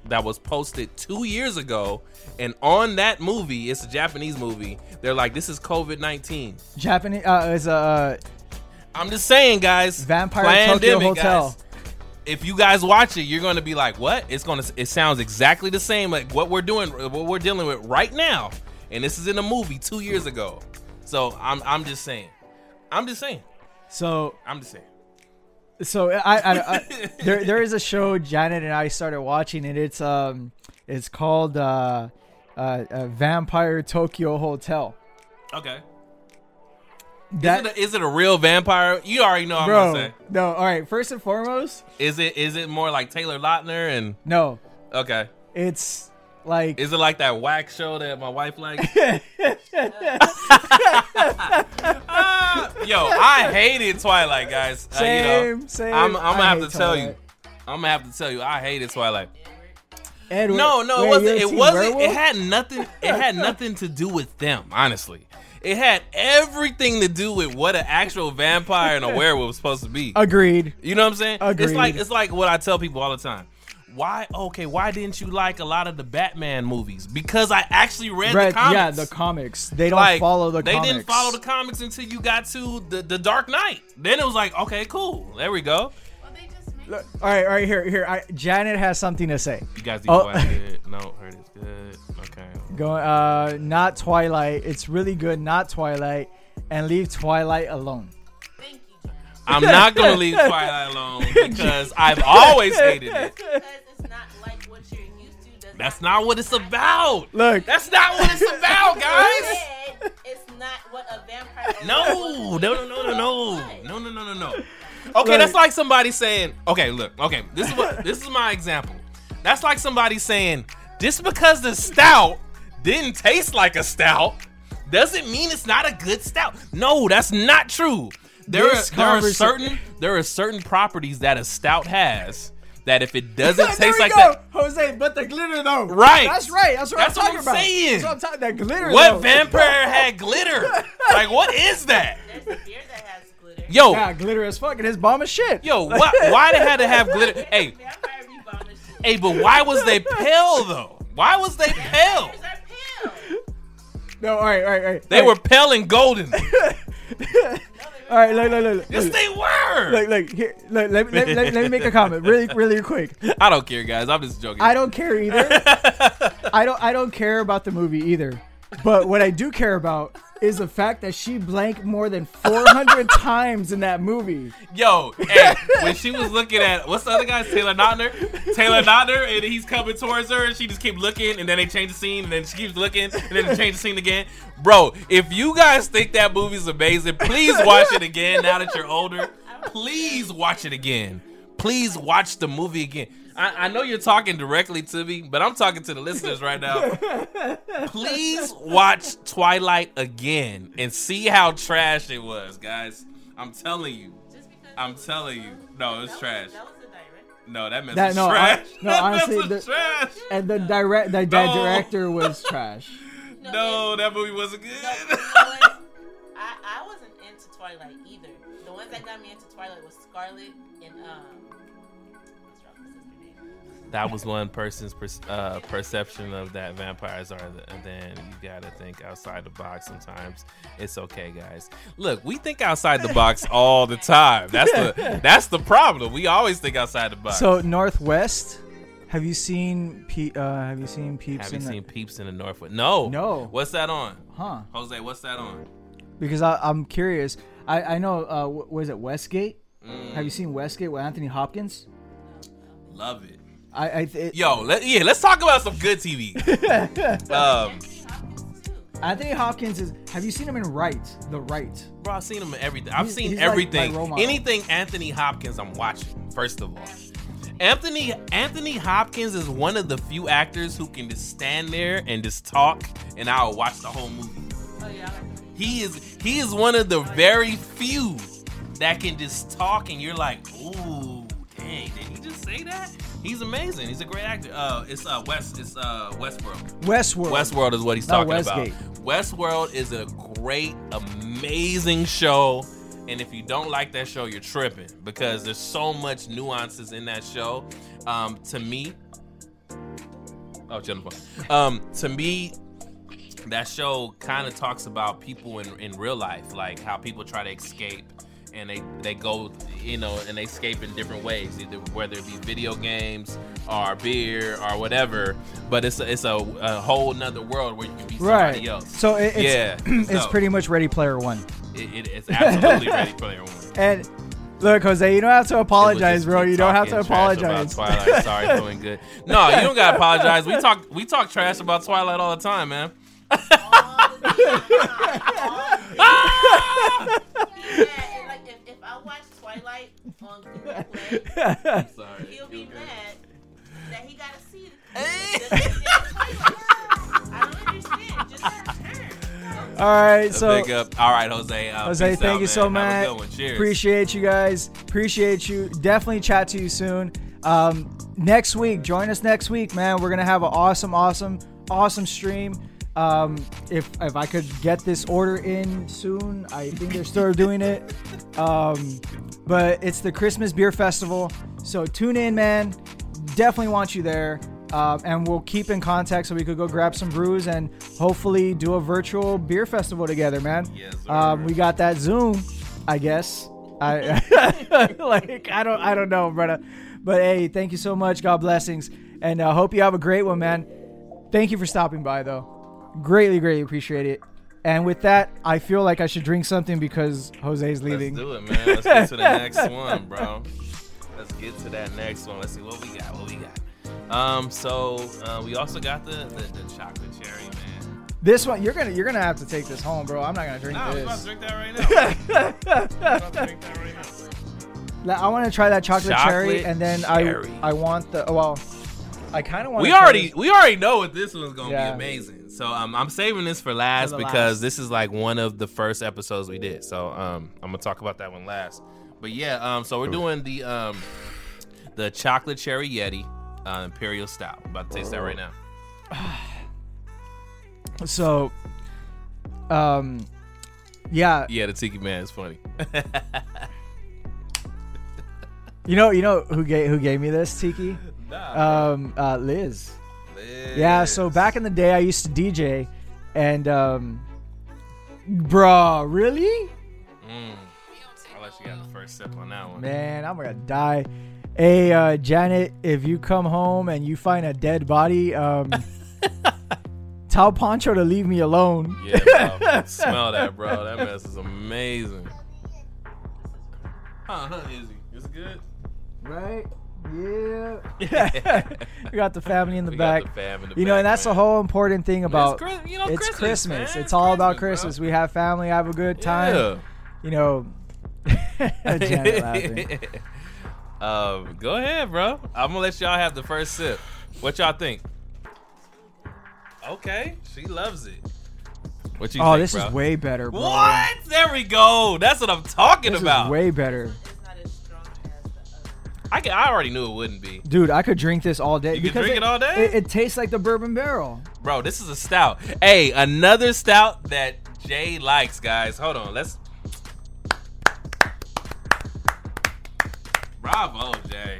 that was posted two years ago, and on that movie, it's a Japanese movie. They're like, "This is COVID nineteen. Japanese uh, is a uh, I'm just saying, guys. Vampire Tokyo Hotel. guys. If you guys watch it, you're gonna be like, "What?" It's gonna. It sounds exactly the same like what we're doing, what we're dealing with right now, and this is in a movie two years ago. So I'm, I'm just saying, I'm just saying, So I'm just saying. So I, I, I *laughs* there there is a show Janet and I started watching and it's um it's called uh, uh, uh Vampire Tokyo Hotel. Okay. That is, it a, is it a real vampire? You already know. What I'm bro, gonna say. no. All right. First and foremost, Is it is it more like Taylor Lautner and no. okay? It's like Is it like that wax show that my wife likes? *laughs* Ah, yo, I hated Twilight, guys. Uh, you know, same same. I'm, I'm gonna have to tell you. I'm gonna have to tell you. I hated Twilight. Edward, No, no, wait, it wasn't. It wasn't. It Werewolf? had nothing. It had *laughs* nothing to do with them. Honestly, it had everything to do with what an actual vampire and a *laughs* werewolf was supposed to be. Agreed. You know what I'm saying? Agreed. It's like it's like what I tell people all the time. Why? Okay, why didn't you like a lot of the Batman movies? Because I actually read Read, the comics. yeah, the comics. They don't like, follow the they comics. didn't follow the comics until you got to the, the Dark Knight. Then it was like, okay, cool. There we go. Well, they just made Look, all right, all right. Here, here. I, Janet has something to say. You guys Oh. watch it. *laughs* No, heard it's good. Okay. Go, uh, not Twilight. It's really good. Not Twilight, and leave Twilight alone. Thank you, John. I'm not gonna leave *laughs* Twilight alone because I've always hated it. Because it's not like what you're used to. Does That's not what it's about. Look, That's not what it's about, guys. Said It's not what a vampire. No, no, no, no, no, no, no, no, no, no, no. Okay, that's like somebody saying, okay, look, okay, this is what *laughs* this is my example. That's like somebody saying, just because the stout didn't taste like a stout, doesn't mean it's not a good stout. No, that's not true. There are, there are certain there are certain properties that a stout has that if it *laughs* doesn't there taste we like go, that, Jose. But the glitter though, Right. That's right. That's what That's I'm what talking I'm about. saying. That's what I'm talking. That glitter. what though. vampire *laughs* had glitter? Like what is that? There's a beer that has glitter. Yo, Yeah, glitter as fuck, and his bomb is shit. yo, *laughs* why, why they had to have glitter? Hey, Vampire rebound is shit. Hey, but why was they pale though? Why was they pale? Vampires are pale. No, all right, all right, all right. They all were right. pale and golden. All right, look, look, look, look. Yes, look. they were. Look, look, here, look, let, let, let, let me make a comment really, really quick. *laughs* I don't care, guys. I'm just joking. I don't care either. *laughs* I don't, I don't care about the movie either. But what I do care about is the fact that she blanked more than 400 *laughs* times in that movie. Yo, hey, when she was looking at what's the other guy's Taylor Lautner, Taylor Lautner, and he's coming towards her, and she just keep looking, and then they change the scene, and then she keeps looking, and then they change the scene again. Bro, if you guys think that movie's amazing, please watch it again. Now that you're older, please watch it again. Please watch the movie again. I, I know you're talking directly to me, but I'm talking to the listeners right now. *laughs* Please watch Twilight again and see how trash it was, guys. I'm telling you. I'm telling you. No, it's that trash. Was, that was the direct. No, that mess That- was no, I- trash. no, *laughs* that honestly, mess was the- trash. And the direct, the, the No. director was *laughs* trash. No, that movie wasn't good. No, you know? I, I wasn't into Twilight either. The ones that got me into Twilight was Scarlet and um. That was one person's per- uh, perception of that vampires are. The, and then you gotta think outside the box. Sometimes it's okay, guys. Look, we think outside the box *laughs* all the time. That's the *laughs* that's the problem. We always think outside the box. So Northwest, have you seen Pe- uh, have you seen Peeps have you in the- seen Peeps in the Northwest? No. No. What's that on? Huh? Jose, what's that on? Because I, I'm curious. I I know. Uh, wh- was it Westgate? Mm, Have you seen Westgate with Anthony Hopkins? love it. I I th- Yo, let, yeah, let's talk about some good TV. *laughs* um, Anthony Hopkins too. Anthony Hopkins is. Have you seen him in Right? The Right. bro, I've seen him in everything. I've He's- seen he's everything. model. Anything Anthony Hopkins, I'm watching. First of all, Anthony Anthony Hopkins is one of the few actors who can just stand there and just talk, and I'll watch the whole movie. Oh yeah. Like. He is he is one of the very few that can just talk, and you're like, ooh, dang, did he just say that? He's amazing. He's a great actor. Uh, it's uh West. It's uh Westworld. Westworld. Westworld is what he's Not talking Westgate. about. Westworld is a great, amazing show. And if you don't like that show, you're tripping because there's so much nuances in that show. Um, to me, oh Jennifer, um, to me, that show kind of talks about people in, in real life, like how people try to escape and they, they go, you know, and they escape in different ways, either whether it be video games or beer or whatever. But it's a, it's a, a whole nother world where you can be somebody Right. else. So it, it's, Yeah, *clears throat* it's so- pretty much Ready Player One. It, it, it's absolutely ready player one. *laughs* And look, Jose, you don't have to apologize, bro. You don't have to apologize. About Twilight. Sorry, doing good. *laughs* No, you don't gotta apologize. We talk we talk trash about Twilight all the time, man. All. Ah! Yeah, Twilight on *laughs* Google Play, Sorry. he'll be mad that he gotta see the, Hey. the, the Twilight. I don't understand. Just turn. *laughs* All right, A so big up. All right, Jose. Uh, Jose, peace thank out, you so man. Have a much. good one. Cheers. Appreciate you guys. Appreciate you. Definitely chat to you soon. Um, next week, join us next week, man. We're gonna have an awesome, awesome, awesome stream. Um, if if I could get this order in soon, I think they're still doing it. Um, but it's the Christmas Beer Festival, so tune in, man. Definitely want you there. Um, and we'll keep in contact so we could go grab some brews and hopefully do a virtual beer festival together, man. Yes. Um, we got that Zoom, I guess. I *laughs* like I don't I don't know, brother. But hey, thank you so much. God blessings, and uh, hope you have a great one, man. Thank you for stopping by, though. Greatly, greatly appreciate it. And with that, I feel like I should drink something because Jose's leaving. Let's do it, man. Let's get to the *laughs* next one, bro. Let's get to that next one. Let's see what we got. What we got. Um, so uh, we also got the, the the chocolate cherry, man. This one, you're gonna you're gonna have to take this home, bro. I'm not gonna drink Nah, *laughs* I'm about to drink that right now. I'm about to drink that right now. I want to try that chocolate, cherry, Chocolate and then cherry. I I want the well, I kind of want. we already we already know what this one's gonna Yeah. be amazing. So um, I'm saving this for last the because last. this is like one of the first episodes we did. So um, I'm gonna talk about that one last. But yeah, um, so we're doing the um, the chocolate cherry Yeti uh, Imperial Stout. I'm about to taste that right now. *sighs* So, um, yeah, Yeah, the Tiki Man is funny. you know, you know who gave who gave me this Tiki? *laughs* Nah, Um, uh, Liz. Yeah. So back in the day, I used to DJ, and um, bro, really, Mm. I'll let you have the first sip on that one. man, I'm gonna die. Hey, uh, Janet, if you come home and you find a dead body, um, *laughs* tell Poncho to leave me alone. Yeah, bro. *laughs* Smell that, bro. That mess is amazing. Huh, huh, Izzy? Is it good? Right? Yeah. *laughs* *laughs* we got the family in the We back. the fam in the you know, and that's the whole important thing about Chris- you know, it's Christmas, Christmas. man. It's all about Christmas, Christmas. bro. We have family, have a good time. Yeah. You know, *laughs* Janet laughing. um, go ahead, bro. I'm gonna let y'all have the first sip. What y'all think? Okay, she loves it. What you Oh, think, this bro? is way better, bro. What? There we go. That's what I'm talking This about. way better. I can, I already knew it wouldn't be, Dude, I could drink this all day. You could because drink it all day? It, it tastes like the bourbon barrel. bro. This is a stout. Hey, another stout that Jay likes, guys. Hold on, let's. Bravo, Jay.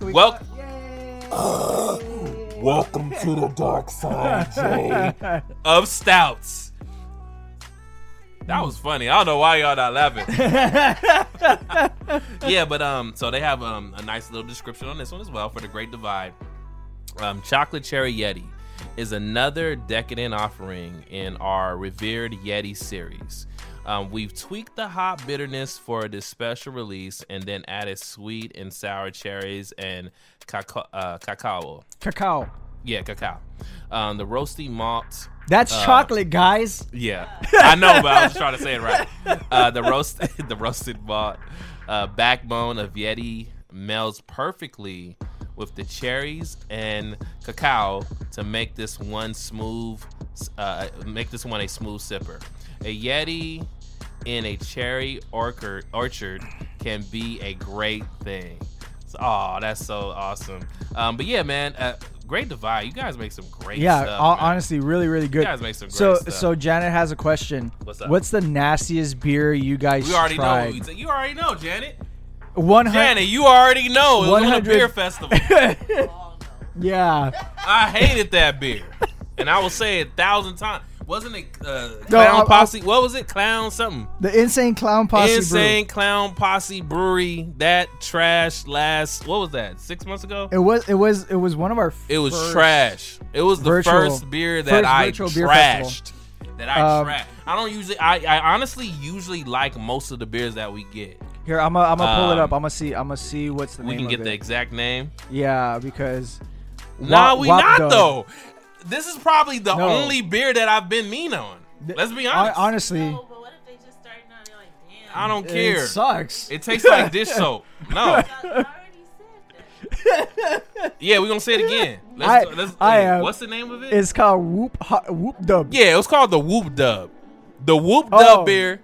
We Well- Yay! *gasps* Welcome to the dark side, Jay. *laughs* Of stouts. That was funny. I don't know why y'all not laughing. *laughs* yeah, but um, so they have um a nice little description on this one as well for the Great Divide. Um, Chocolate Cherry Yeti is another decadent offering in our revered Yeti series. Um, we've tweaked the hop bitterness for this special release and then added sweet and sour cherries and cacao. Uh, cacao. Cacao. Yeah, cacao. Um, the roasty malt. That's Uh, chocolate, guys. Yeah, *laughs* I know, but I was trying to say it right. Uh, the roast, *laughs* the roasted malt uh, backbone of Yeti melds perfectly with the cherries and cacao to make this one smooth, uh, make this one a smooth sipper. A Yeti in a cherry orchard orchard can be a great thing. Oh, that's so awesome. Um, but yeah, man, uh, Great Divide. You guys make some great Yeah, stuff. hon- honestly, really, really good. you guys make some great So, stuff. so so Janet has a question. What's up? What's the nastiest beer you guys we already tried? Say. You already know, Janet. One hundred. Janet, you already know. It was on a beer festival. *laughs* Yeah. I hated that beer, and I will say it a thousand times. Wasn't it uh, Clown I- I- Posse? what was it? Clown something. The Insane Clown Posse Insane Clown Posse Brewery. That trash last. What was that? Six months ago. It was. It was. It was one of our. It was trash. It was the virtual- first beer that first I trashed. That I Um, trashed. I don't usually. I, I honestly usually like most of the beers that we get. Here, I'm gonna I'm gonna pull it Um, up. I'm gonna see. I'm gonna see what's the We can get it. the exact name. Yeah, because. Nah, we Wap not though. This is probably the No. only beer that I've been mean on. Let's be hon- honest. honestly, No, but what if they just start now? They're like, damn. I don't it care. sucks. It tastes like dish *laughs* soap. No. I already said that. *laughs* Yeah, we're gonna say it again. Let's, I- let's, I hey, am- what's the name of it? it's called Whoop Hot, Whoop Dub. yeah, it was called the Whoop Dub. The Whoop Oh. Dub beer.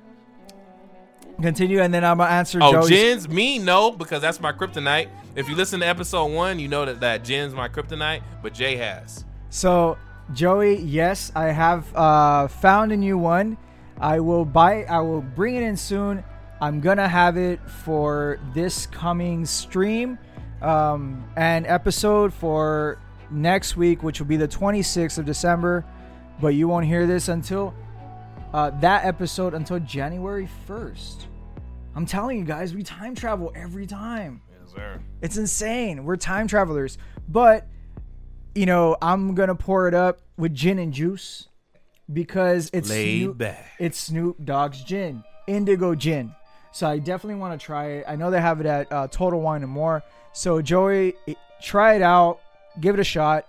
Continue, and then I'm gonna answer Oh, Joey's. gins? Me, no, because that's my kryptonite. If you listen to episode one, you know that that gin's my kryptonite, but Jay has. So, Joey, yes, I have uh, found a new one. I will buy. I will bring it in soon. I'm gonna have it for this coming stream um, and episode for next week, which will be the 26th of December. But you won't hear this until uh, that episode until January 1st. I'm telling you guys, we time travel every time. Yes, sir. It's insane. We're time travelers. But, you know, I'm going to pour it up with gin and juice because it's Laid Snoop, back. it's Snoop Dogg's gin, Indoggo Gin. So I definitely want to try it. I know they have it at uh, Total Wine and More. So Joey, try it out, give it a shot.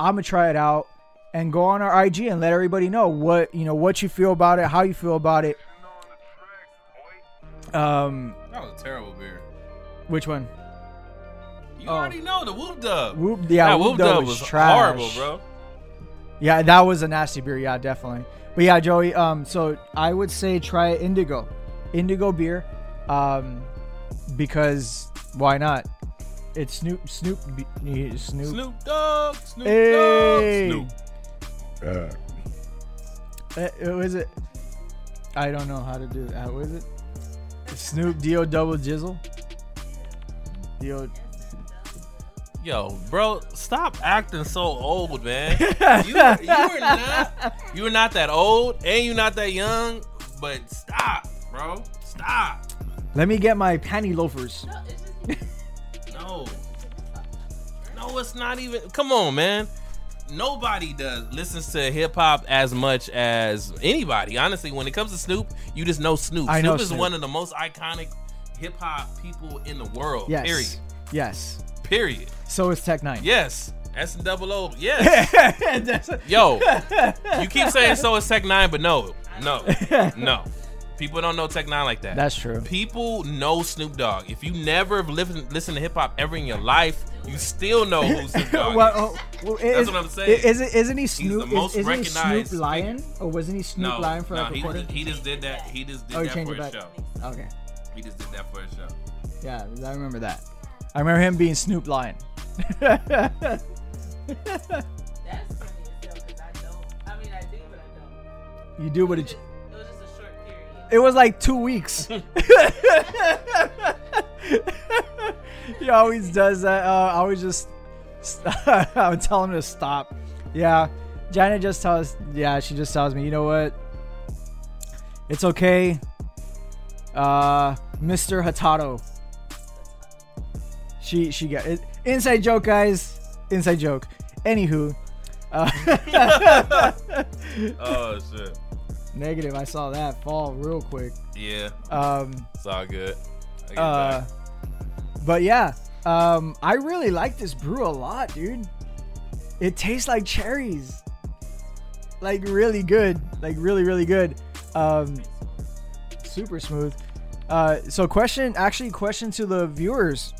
I'm gonna try it out and go on our IG and let everybody know what you know what you feel about it, how you feel about it. Um, That was a terrible beer. which one? You Oh. already know the Whoop Dub. Whoop, yeah, that Whoop Whoop Dub Dub was was trash. horrible, bro. Yeah, that was a nasty beer. Yeah, definitely. But yeah, Joey. Um, so I would say try Indoggo, Indoggo beer, um, because why not? It's Snoop, Snoop, Snoop. Snoop Dogg, Snoop Hey. Dogg, Snoop. Uh, It was it. I don't know how to do that. What is it? Snoop Do double jizzle. Do. Yo, bro, stop acting so old, man. *laughs* you, you are not you are not that old, and you're not that young. But stop, bro. Stop. Let me get my panty loafers. No, *laughs* No. No, it's not even. Come on, man. Nobody does listens to hip hop as much as anybody. Honestly, when it comes to Snoop, you just know Snoop. I Snoop know is Snoop. one of the most iconic hip hop people in the world. Yes. Period. Yes. Period. So is Tech N9ne. Yes. S and double O. Yes. *laughs* Yo, you keep saying so is Tech N9ne, but no, no, no. People don't know Tech N9ne like that. That's true. People know Snoop Dogg. If you never have listened listen to hip hop ever in your life, you still know who Snoop *laughs* Dogg well, is. oh, well, That's is, what I'm saying. Isn't isn't he Snoop? He's the most is, isn't he recognized Snoop Lion, or wasn't he Snoop no, Lion for no, like he, recording? he just did that. He just did Oh, he that for back. show. Okay, He just did that for his show. yeah, I remember that. I remember him being Snoop Lion. *laughs* that's funny as hell because I don't. I mean, I do, but I don't. you do what It just, it was just a short period. It was like two weeks. *laughs* *laughs* he always does that. Uh, I always just, I would tell him to stop. Yeah, Janet just tells. Yeah, she just tells me, you know what? It's okay. Uh, Mr. Hatato. She she got it. Inside joke, guys. Inside joke. Anywho, uh, *laughs* *laughs* Oh shit. negative. I saw that fall real quick. Yeah, Um, it's all good. I get uh, back. but yeah, um, I really like this brew a lot, dude. It tastes like cherries, like really good, like really really good. Um, super smooth. Uh, so question, actually, question to the viewers: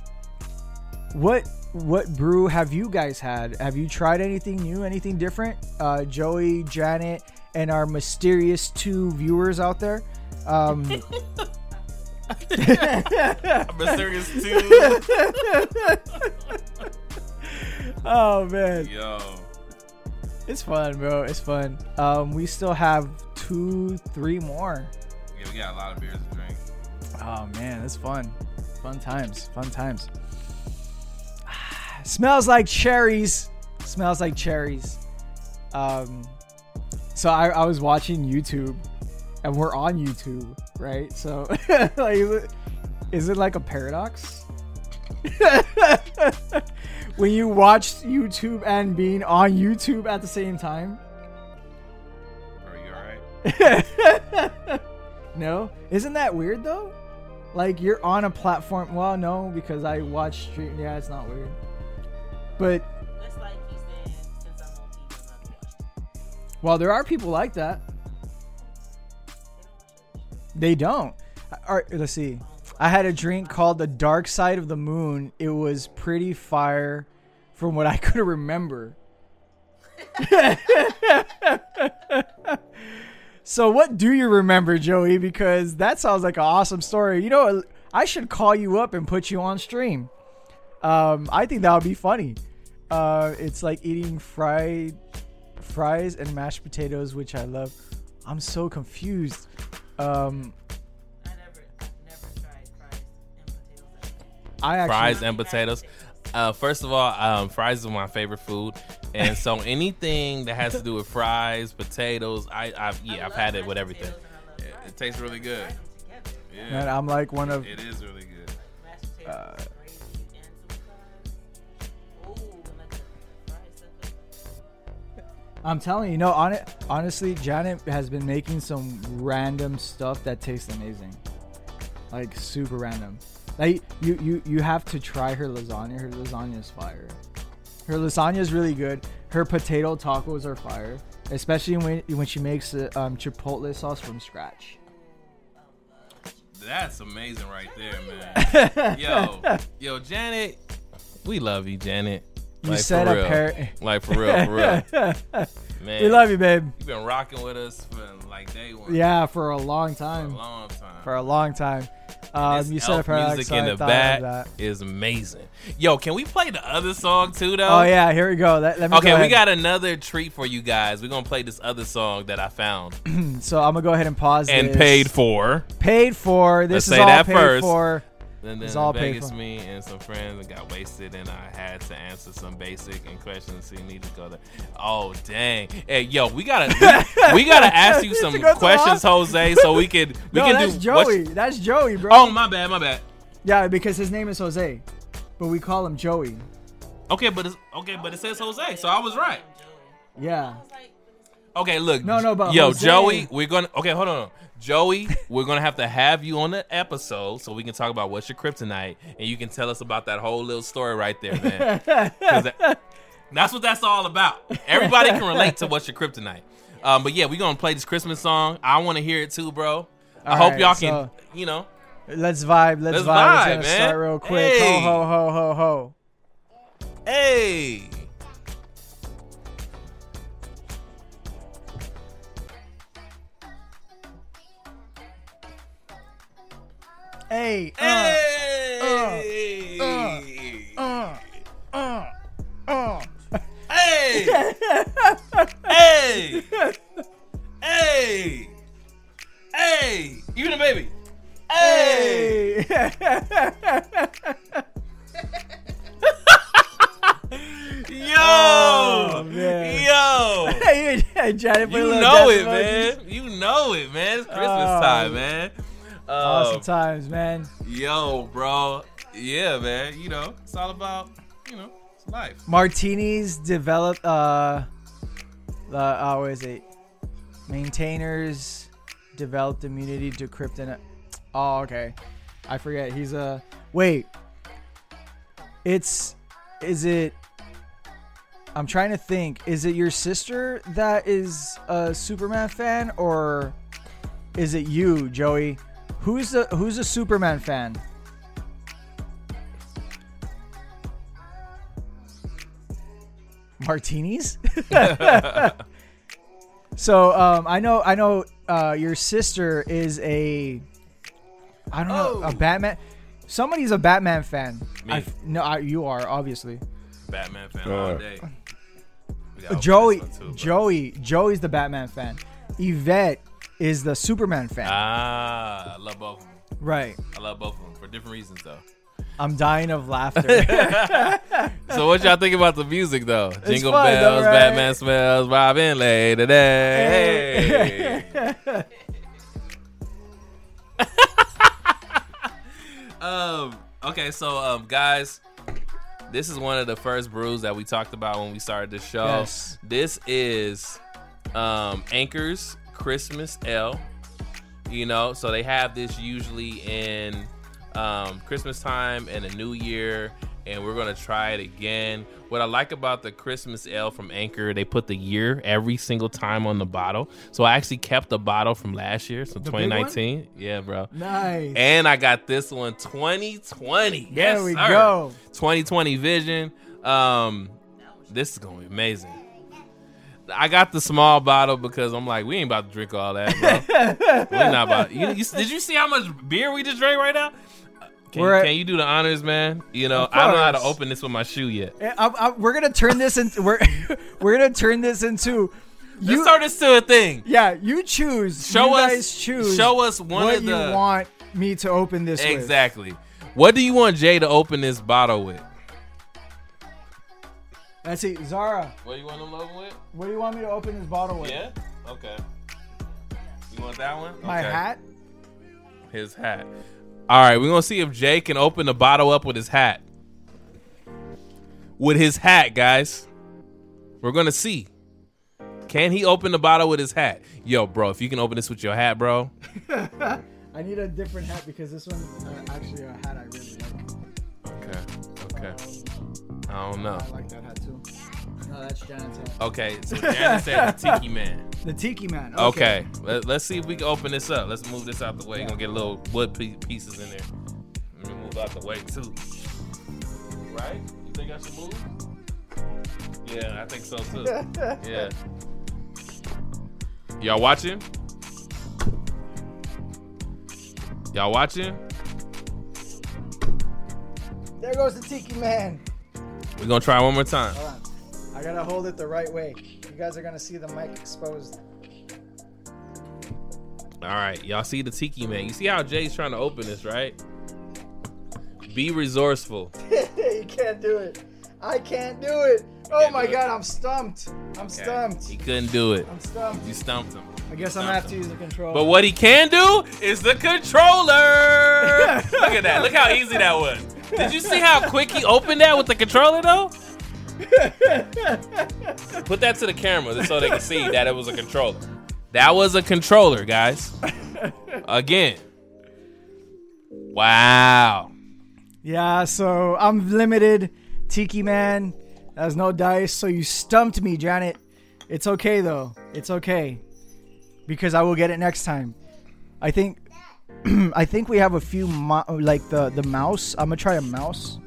What what brew have you guys had? Have you tried anything new, anything different? Uh, Joey, Janet, and our mysterious two viewers out there. Um, *laughs* Mysterious too. *laughs* oh man, Yo. it's fun, bro. It's fun. Um, we still have two, three more. Yeah, we got a lot of beers to drink. Oh man, it's fun. Fun times. Fun times. Smells like cherries. Smells like cherries. Um, so I, I was watching YouTube, and we're on YouTube, right? So, *laughs* like, is it- is it like a paradox? *laughs* when you watch YouTube and being on YouTube at the same time? Are you alright? *laughs* no, isn't that weird though? Like you're on a platform. Well, no, because I watch stream. Yeah, it's not weird. But like you saying since I'm on TV, I'm not gonna watch it. well, there are people like that. They don't. They don't. All right, let's see. I had a drink called the Dark Side of the Moon. It was pretty fire, from what I *laughs* could remember. *laughs* so, what do you remember, Joey? Because that sounds like an awesome story. You know, I should call you up and put you on stream. Um, I think that would be funny. Uh, it's like eating fried fries and mashed potatoes, which I love. I'm so confused. Um, I never, never tried fries and potatoes. I actually Fries and potatoes. Uh, first of all, um, fries is my favorite food, and so *laughs* anything that has to do with fries, potatoes, I, I've yeah, I've had it with everything. It, it tastes really good. man, Yeah, I'm like one of it is really good. Uh, I'm telling you, no, on it, honestly, Janet has been making some random stuff that tastes amazing. Like super random. Like you you you have to try her lasagna. Her lasagna is fire. Her lasagna is really good. Her potato tacos are fire, especially when when she makes the um, chipotle sauce from scratch. That's amazing right there, man. *laughs* yo, yo, Janet, we love you, Janet. You Like, said a pair. Like for real, for real, *laughs* man. we love you, babe. You've been rocking with us for like day one. Yeah, for a long for a time. long time. For a long time. Um, you said a paradox, music in the back is amazing. Yo, can we play the other song too, though? Oh yeah, here we go. Let, let me Okay, go we got another treat for you guys. We're gonna play this other song that I found *clears throat* So I'm gonna go ahead and pause. and this. paid for. Paid for. This Let's is say all that paid first. for. And then It's in all paid Vegas, for. me and some friends got wasted, and I had to answer some basic and questions. So you need to go there. Oh dang! Hey, yo, we gotta we, *laughs* we gotta ask you some go questions, Jose, so we could *laughs* we no, can that's do. what's- Joey. That's Joey, bro. Oh my bad, my bad. Yeah, because his name is Jose, but we call him Joey. Okay, but it's okay, but it says Jose, so I was right. Yeah. I was like, Okay, look. No, no, but yo, Jose- Joey, we're gonna. Okay, hold on, Joey. we're gonna have to have you on the episode so we can talk about what's your kryptonite, and you can tell us about that whole little story right there, man. *laughs* that- that's what that's all about. Everybody can relate to what's your kryptonite. Um, but yeah, we're gonna play this Christmas song. I want to hear it too, bro. I All hope right, y'all can, so- you know. Let's vibe. Let's, Let's vibe. vibe, gonna man. start real quick. Hey. Ho ho ho ho ho. Hey. Hey. Hey. Uh, uh, uh, uh, *laughs* Hey. hey. Hey. Hey. Even a baby. Hey. *laughs* Yo, oh, man. yo, you know it, man. You know it, man. It's Christmas time, man. Awesome Um, times, man. yo, bro. Yeah, man. You know, it's all about, you know, it's life. Martinis developed. Uh, uh, oh, what is it? Maintainers developed immunity to kryptonite. Oh, okay. I forget. He's a wait. It's is it? I'm trying to think. Is it your sister that is a Superman fan, or is it you, Joey? Who's the Who's a Superman fan? Martinis. *laughs* so um, I know I know uh, your sister is a I don't know a Oh. Batman. Somebody's a Batman fan. Me. I f- no, I, you are obviously. Batman fan Uh, all day. We gotta open Joey, too. Joey, Joey's the Batman fan. Yvette is the Superman fan. Ah, I love both of them. right. I love both of them for different reasons, though. I'm dying of laughter. *laughs* So what y'all think about the music though? Jingle fun, though, bells, right? Batman smells, Robin lay today. *laughs* um. Okay, so um, guys, this is one of the first brews that we talked about when we started the show. Yes. This is um Anchor's Christmas Ale. You know, so they have this usually in um, Christmas time and a New Year, and we're gonna try it again. What I like about the Christmas ale from Anchor, they put the year every single time on the bottle. So I actually kept the bottle from last year, so one? 2019. Yeah, bro. nice. And I got this one 2020. there yes, we sir. go. 2020 vision. Um, this is gonna be amazing. I got the small bottle because I'm like, we ain't about to drink all that, bro. *laughs* We're not about. You, you, did you see how much beer we just drank right now? Can, at- can you do the honors, man? You know, I don't know how to open this with my shoe yet. I, I, we're gonna turn this into we're *laughs* we're gonna turn this into Let's you. start this to a thing. yeah, you choose. Show you us, guys choose. show us one what of the you want me to open this with. exactly. What do you want Jay to open this bottle with? Let's see, Zara. What do you want to open with? What do you want me to open this bottle with? Yeah. Okay. You want that one? My Okay. hat. His hat. All right, we're gonna see if Jay can open the bottle up with his hat. With his hat, guys. We're gonna see. Can he open the bottle with his hat? Yo, bro, if you can open this with your hat, bro. *laughs* I need a different hat because this one uh, actually a hat I really like. Okay. Okay. I don't know. I like that hat too. No, that's Janet's hat. Okay, so Janet said the Tiki *laughs* Man. The Tiki Man. Okay, Let, us see if we can open this up. Let's move this out the way. You're gonna get little wood pieces in there. Let me move out the way too. Right? You think I should move? Yeah, I think so too. *laughs* yeah. Y'all watching? Y'all watching? There goes the Tiki Man. We're gonna try one more time. I gotta hold it the right way. You guys are gonna see the mic exposed. All right, y'all see the Tiki Man. You see how Jay's trying to open this, right? Be resourceful. *laughs* you can't do it. I can't do it. Oh my it. god, I'm stumped. I'm Okay. stumped. He couldn't do it. I'm stumped. You stumped him. I guess I'm gonna have to use the controller. But what he can do is the controller. *laughs* Look at that. Look how easy that was. Did you see how quick he opened that with the controller though? *laughs* Put that to the camera so they can see that it was a controller. That was a controller, guys. Again. Wow. Yeah, so I'm limited. Tiki Man. There's no dice, so you stumped me, Janet. It's okay though. It's okay. Because I will get it next time. I think *clears throat* I think we have a few mo- like the the mouse. I'm gonna try a mouse.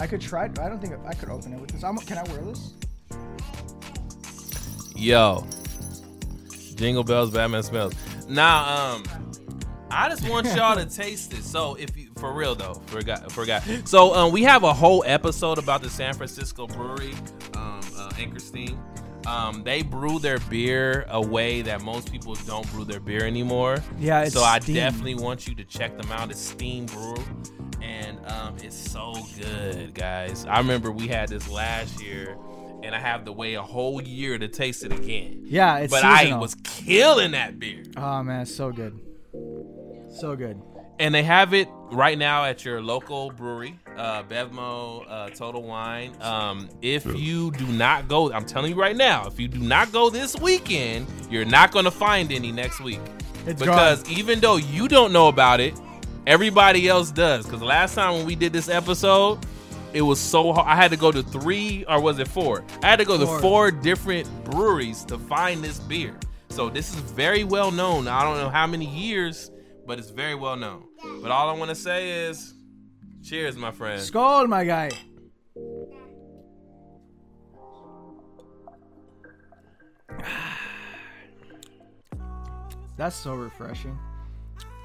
I could try. But I don't think I could open it with this. I'm, can I wear this? Yo. Jingle bells, Batman smells. Now, um, I just want y'all to *laughs* taste it. So, if you, for real though, forgot, forgot. So, um, we have a whole episode about the San Francisco brewery, um, uh, Anchor Steam. Um, they brew their beer a way that most people don't brew their beer anymore. Yeah, it's so I steam. definitely want you to check them out. It's Steam Brew, and um, it's so good, guys. I remember we had this last year, and I have to wait a whole year to taste it again. Yeah, it's but seasonal. I was killing that beer. Oh man, it's so good. So good. And they have it right now at your local brewery, uh, Bevmo uh, Total Wine. Um, if you do not go, I'm telling you right now, if you do not go this weekend, you're not going to find any next week. It's because gone. even though you don't know about it, everybody else does. Because last time when we did this episode, it was so hard. I had to go to three, or was it four? I had to go Four. to four different breweries to find this beer. So this is very well known. I don't know how many years, but it's very well known. But all I want to say is, cheers, my friend. Skål, my guy. *sighs* That's so refreshing.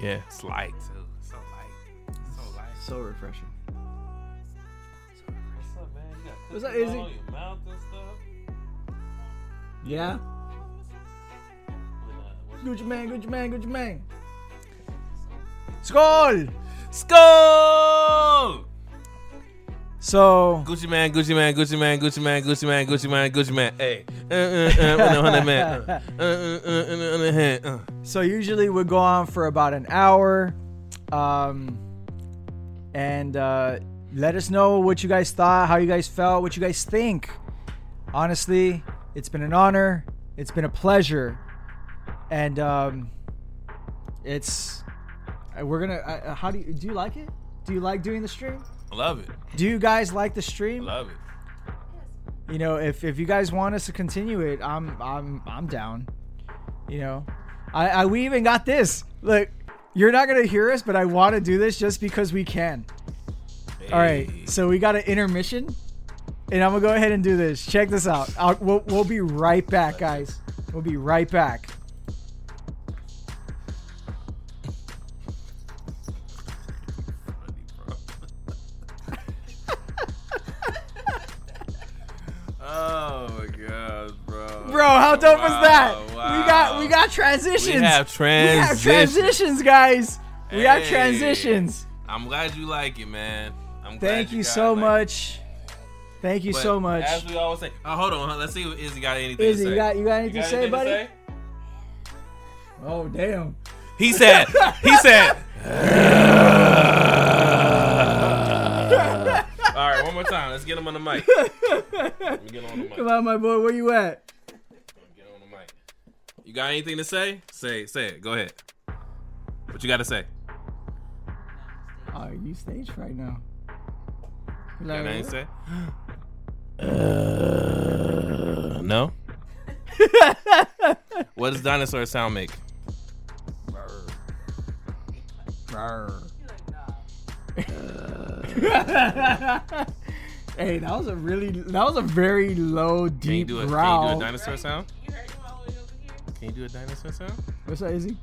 Yeah, it's. Light. So refreshing. What's up, man? You got What's up, cookies Izzy? all on your mouth and stuff? Yeah. With, uh, Gucci man, Gucci man, Gucci man. Skål. Skål! So Gucci man, Gucci man, Gucci man, Gucci man, Gucci man, Gucci man, Gucci man. Hey, uh, uh, uh, with a hundred man. Uh, uh, uh, uh, uh, on the hand, uh. so usually we go on for about an hour, um, and uh, let us know what you guys thought, how you guys felt, what you guys think. Honestly, it's been an honor. It's been a pleasure, and um, it's uh, we're gonna. Uh, how do you do? You like it? Do you like doing the stream? I love it. Do you guys like the stream? I love it. you know if, if you guys want us to continue it i'm i'm i'm down you know i, I we even got this look you're not gonna hear us but i want to do this just because we can. All right so we got an intermission and i'm gonna go ahead and do this. Check this out. I'll, we'll, we'll be right back guys. We'll be right back bro. how dope was that Wow, we got we got transitions We have we transitions. have transitions guys we got transitions I'm glad you like it, man. I'm glad thank you guys so like it. much thank you But so much As we always say, oh, hold on. Let's see if Izzy got anything Izzy, to say. you got you got anything to say, anything buddy? say? Oh damn! He said, he said. *laughs* All right, one more time. Let's get him on the mic. Let me get him on the mic. Come on, my boy, where you at? Get him on the mic. You got anything to say? Say, say it. Go ahead. What you got to say? Are you stage right now. You Like, got anything to say? Uh, no. *laughs* what does dinosaur sound make? Hey, that was a really, that was a very low, Can you deep do a, can you do a dinosaur sound? Can you do a dinosaur sound? What's that, Izzy?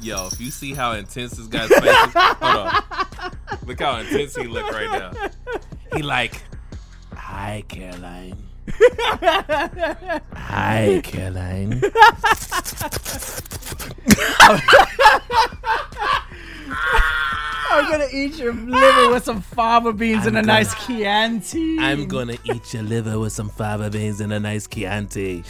Yo, if you see how intense this guy's face is, hold on. Look how intense he look right now. He like, hi Caroline. Hi Caroline. I'm gonna eat your liver with some fava beans and a I'm nice Chianti. I'm gonna eat your liver with some fava beans and a nice Chianti.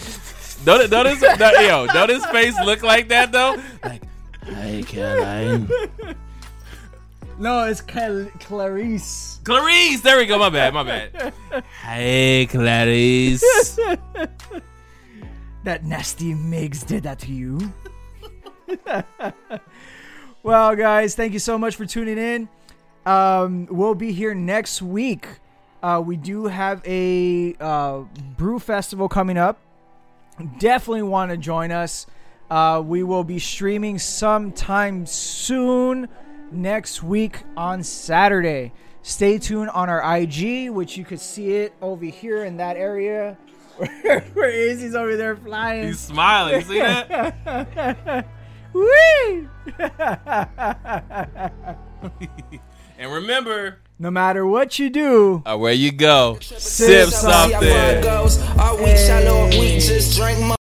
Don't, don't, his, don't, yo, *laughs* don't his face look like that though? Like, hi Caroline. No, it's Cal- Clarice. Clarice, there we go. My bad, my bad. Hey Clarice. *laughs* That nasty Miggs did that to you. *laughs* well, guys, thank you so much for tuning in. Um, we'll be here next week. Uh, we do have a uh, brew festival coming up. Definitely want to join us. Uh, we will be streaming sometime soon next week on Saturday. Stay tuned on our IG, which you could see it over here in that area *laughs* where, Izzy's over there flying. He's smiling. You see that? *laughs* Whee! *laughs* and remember, no matter what you do, uh, where you go, Sip sip something.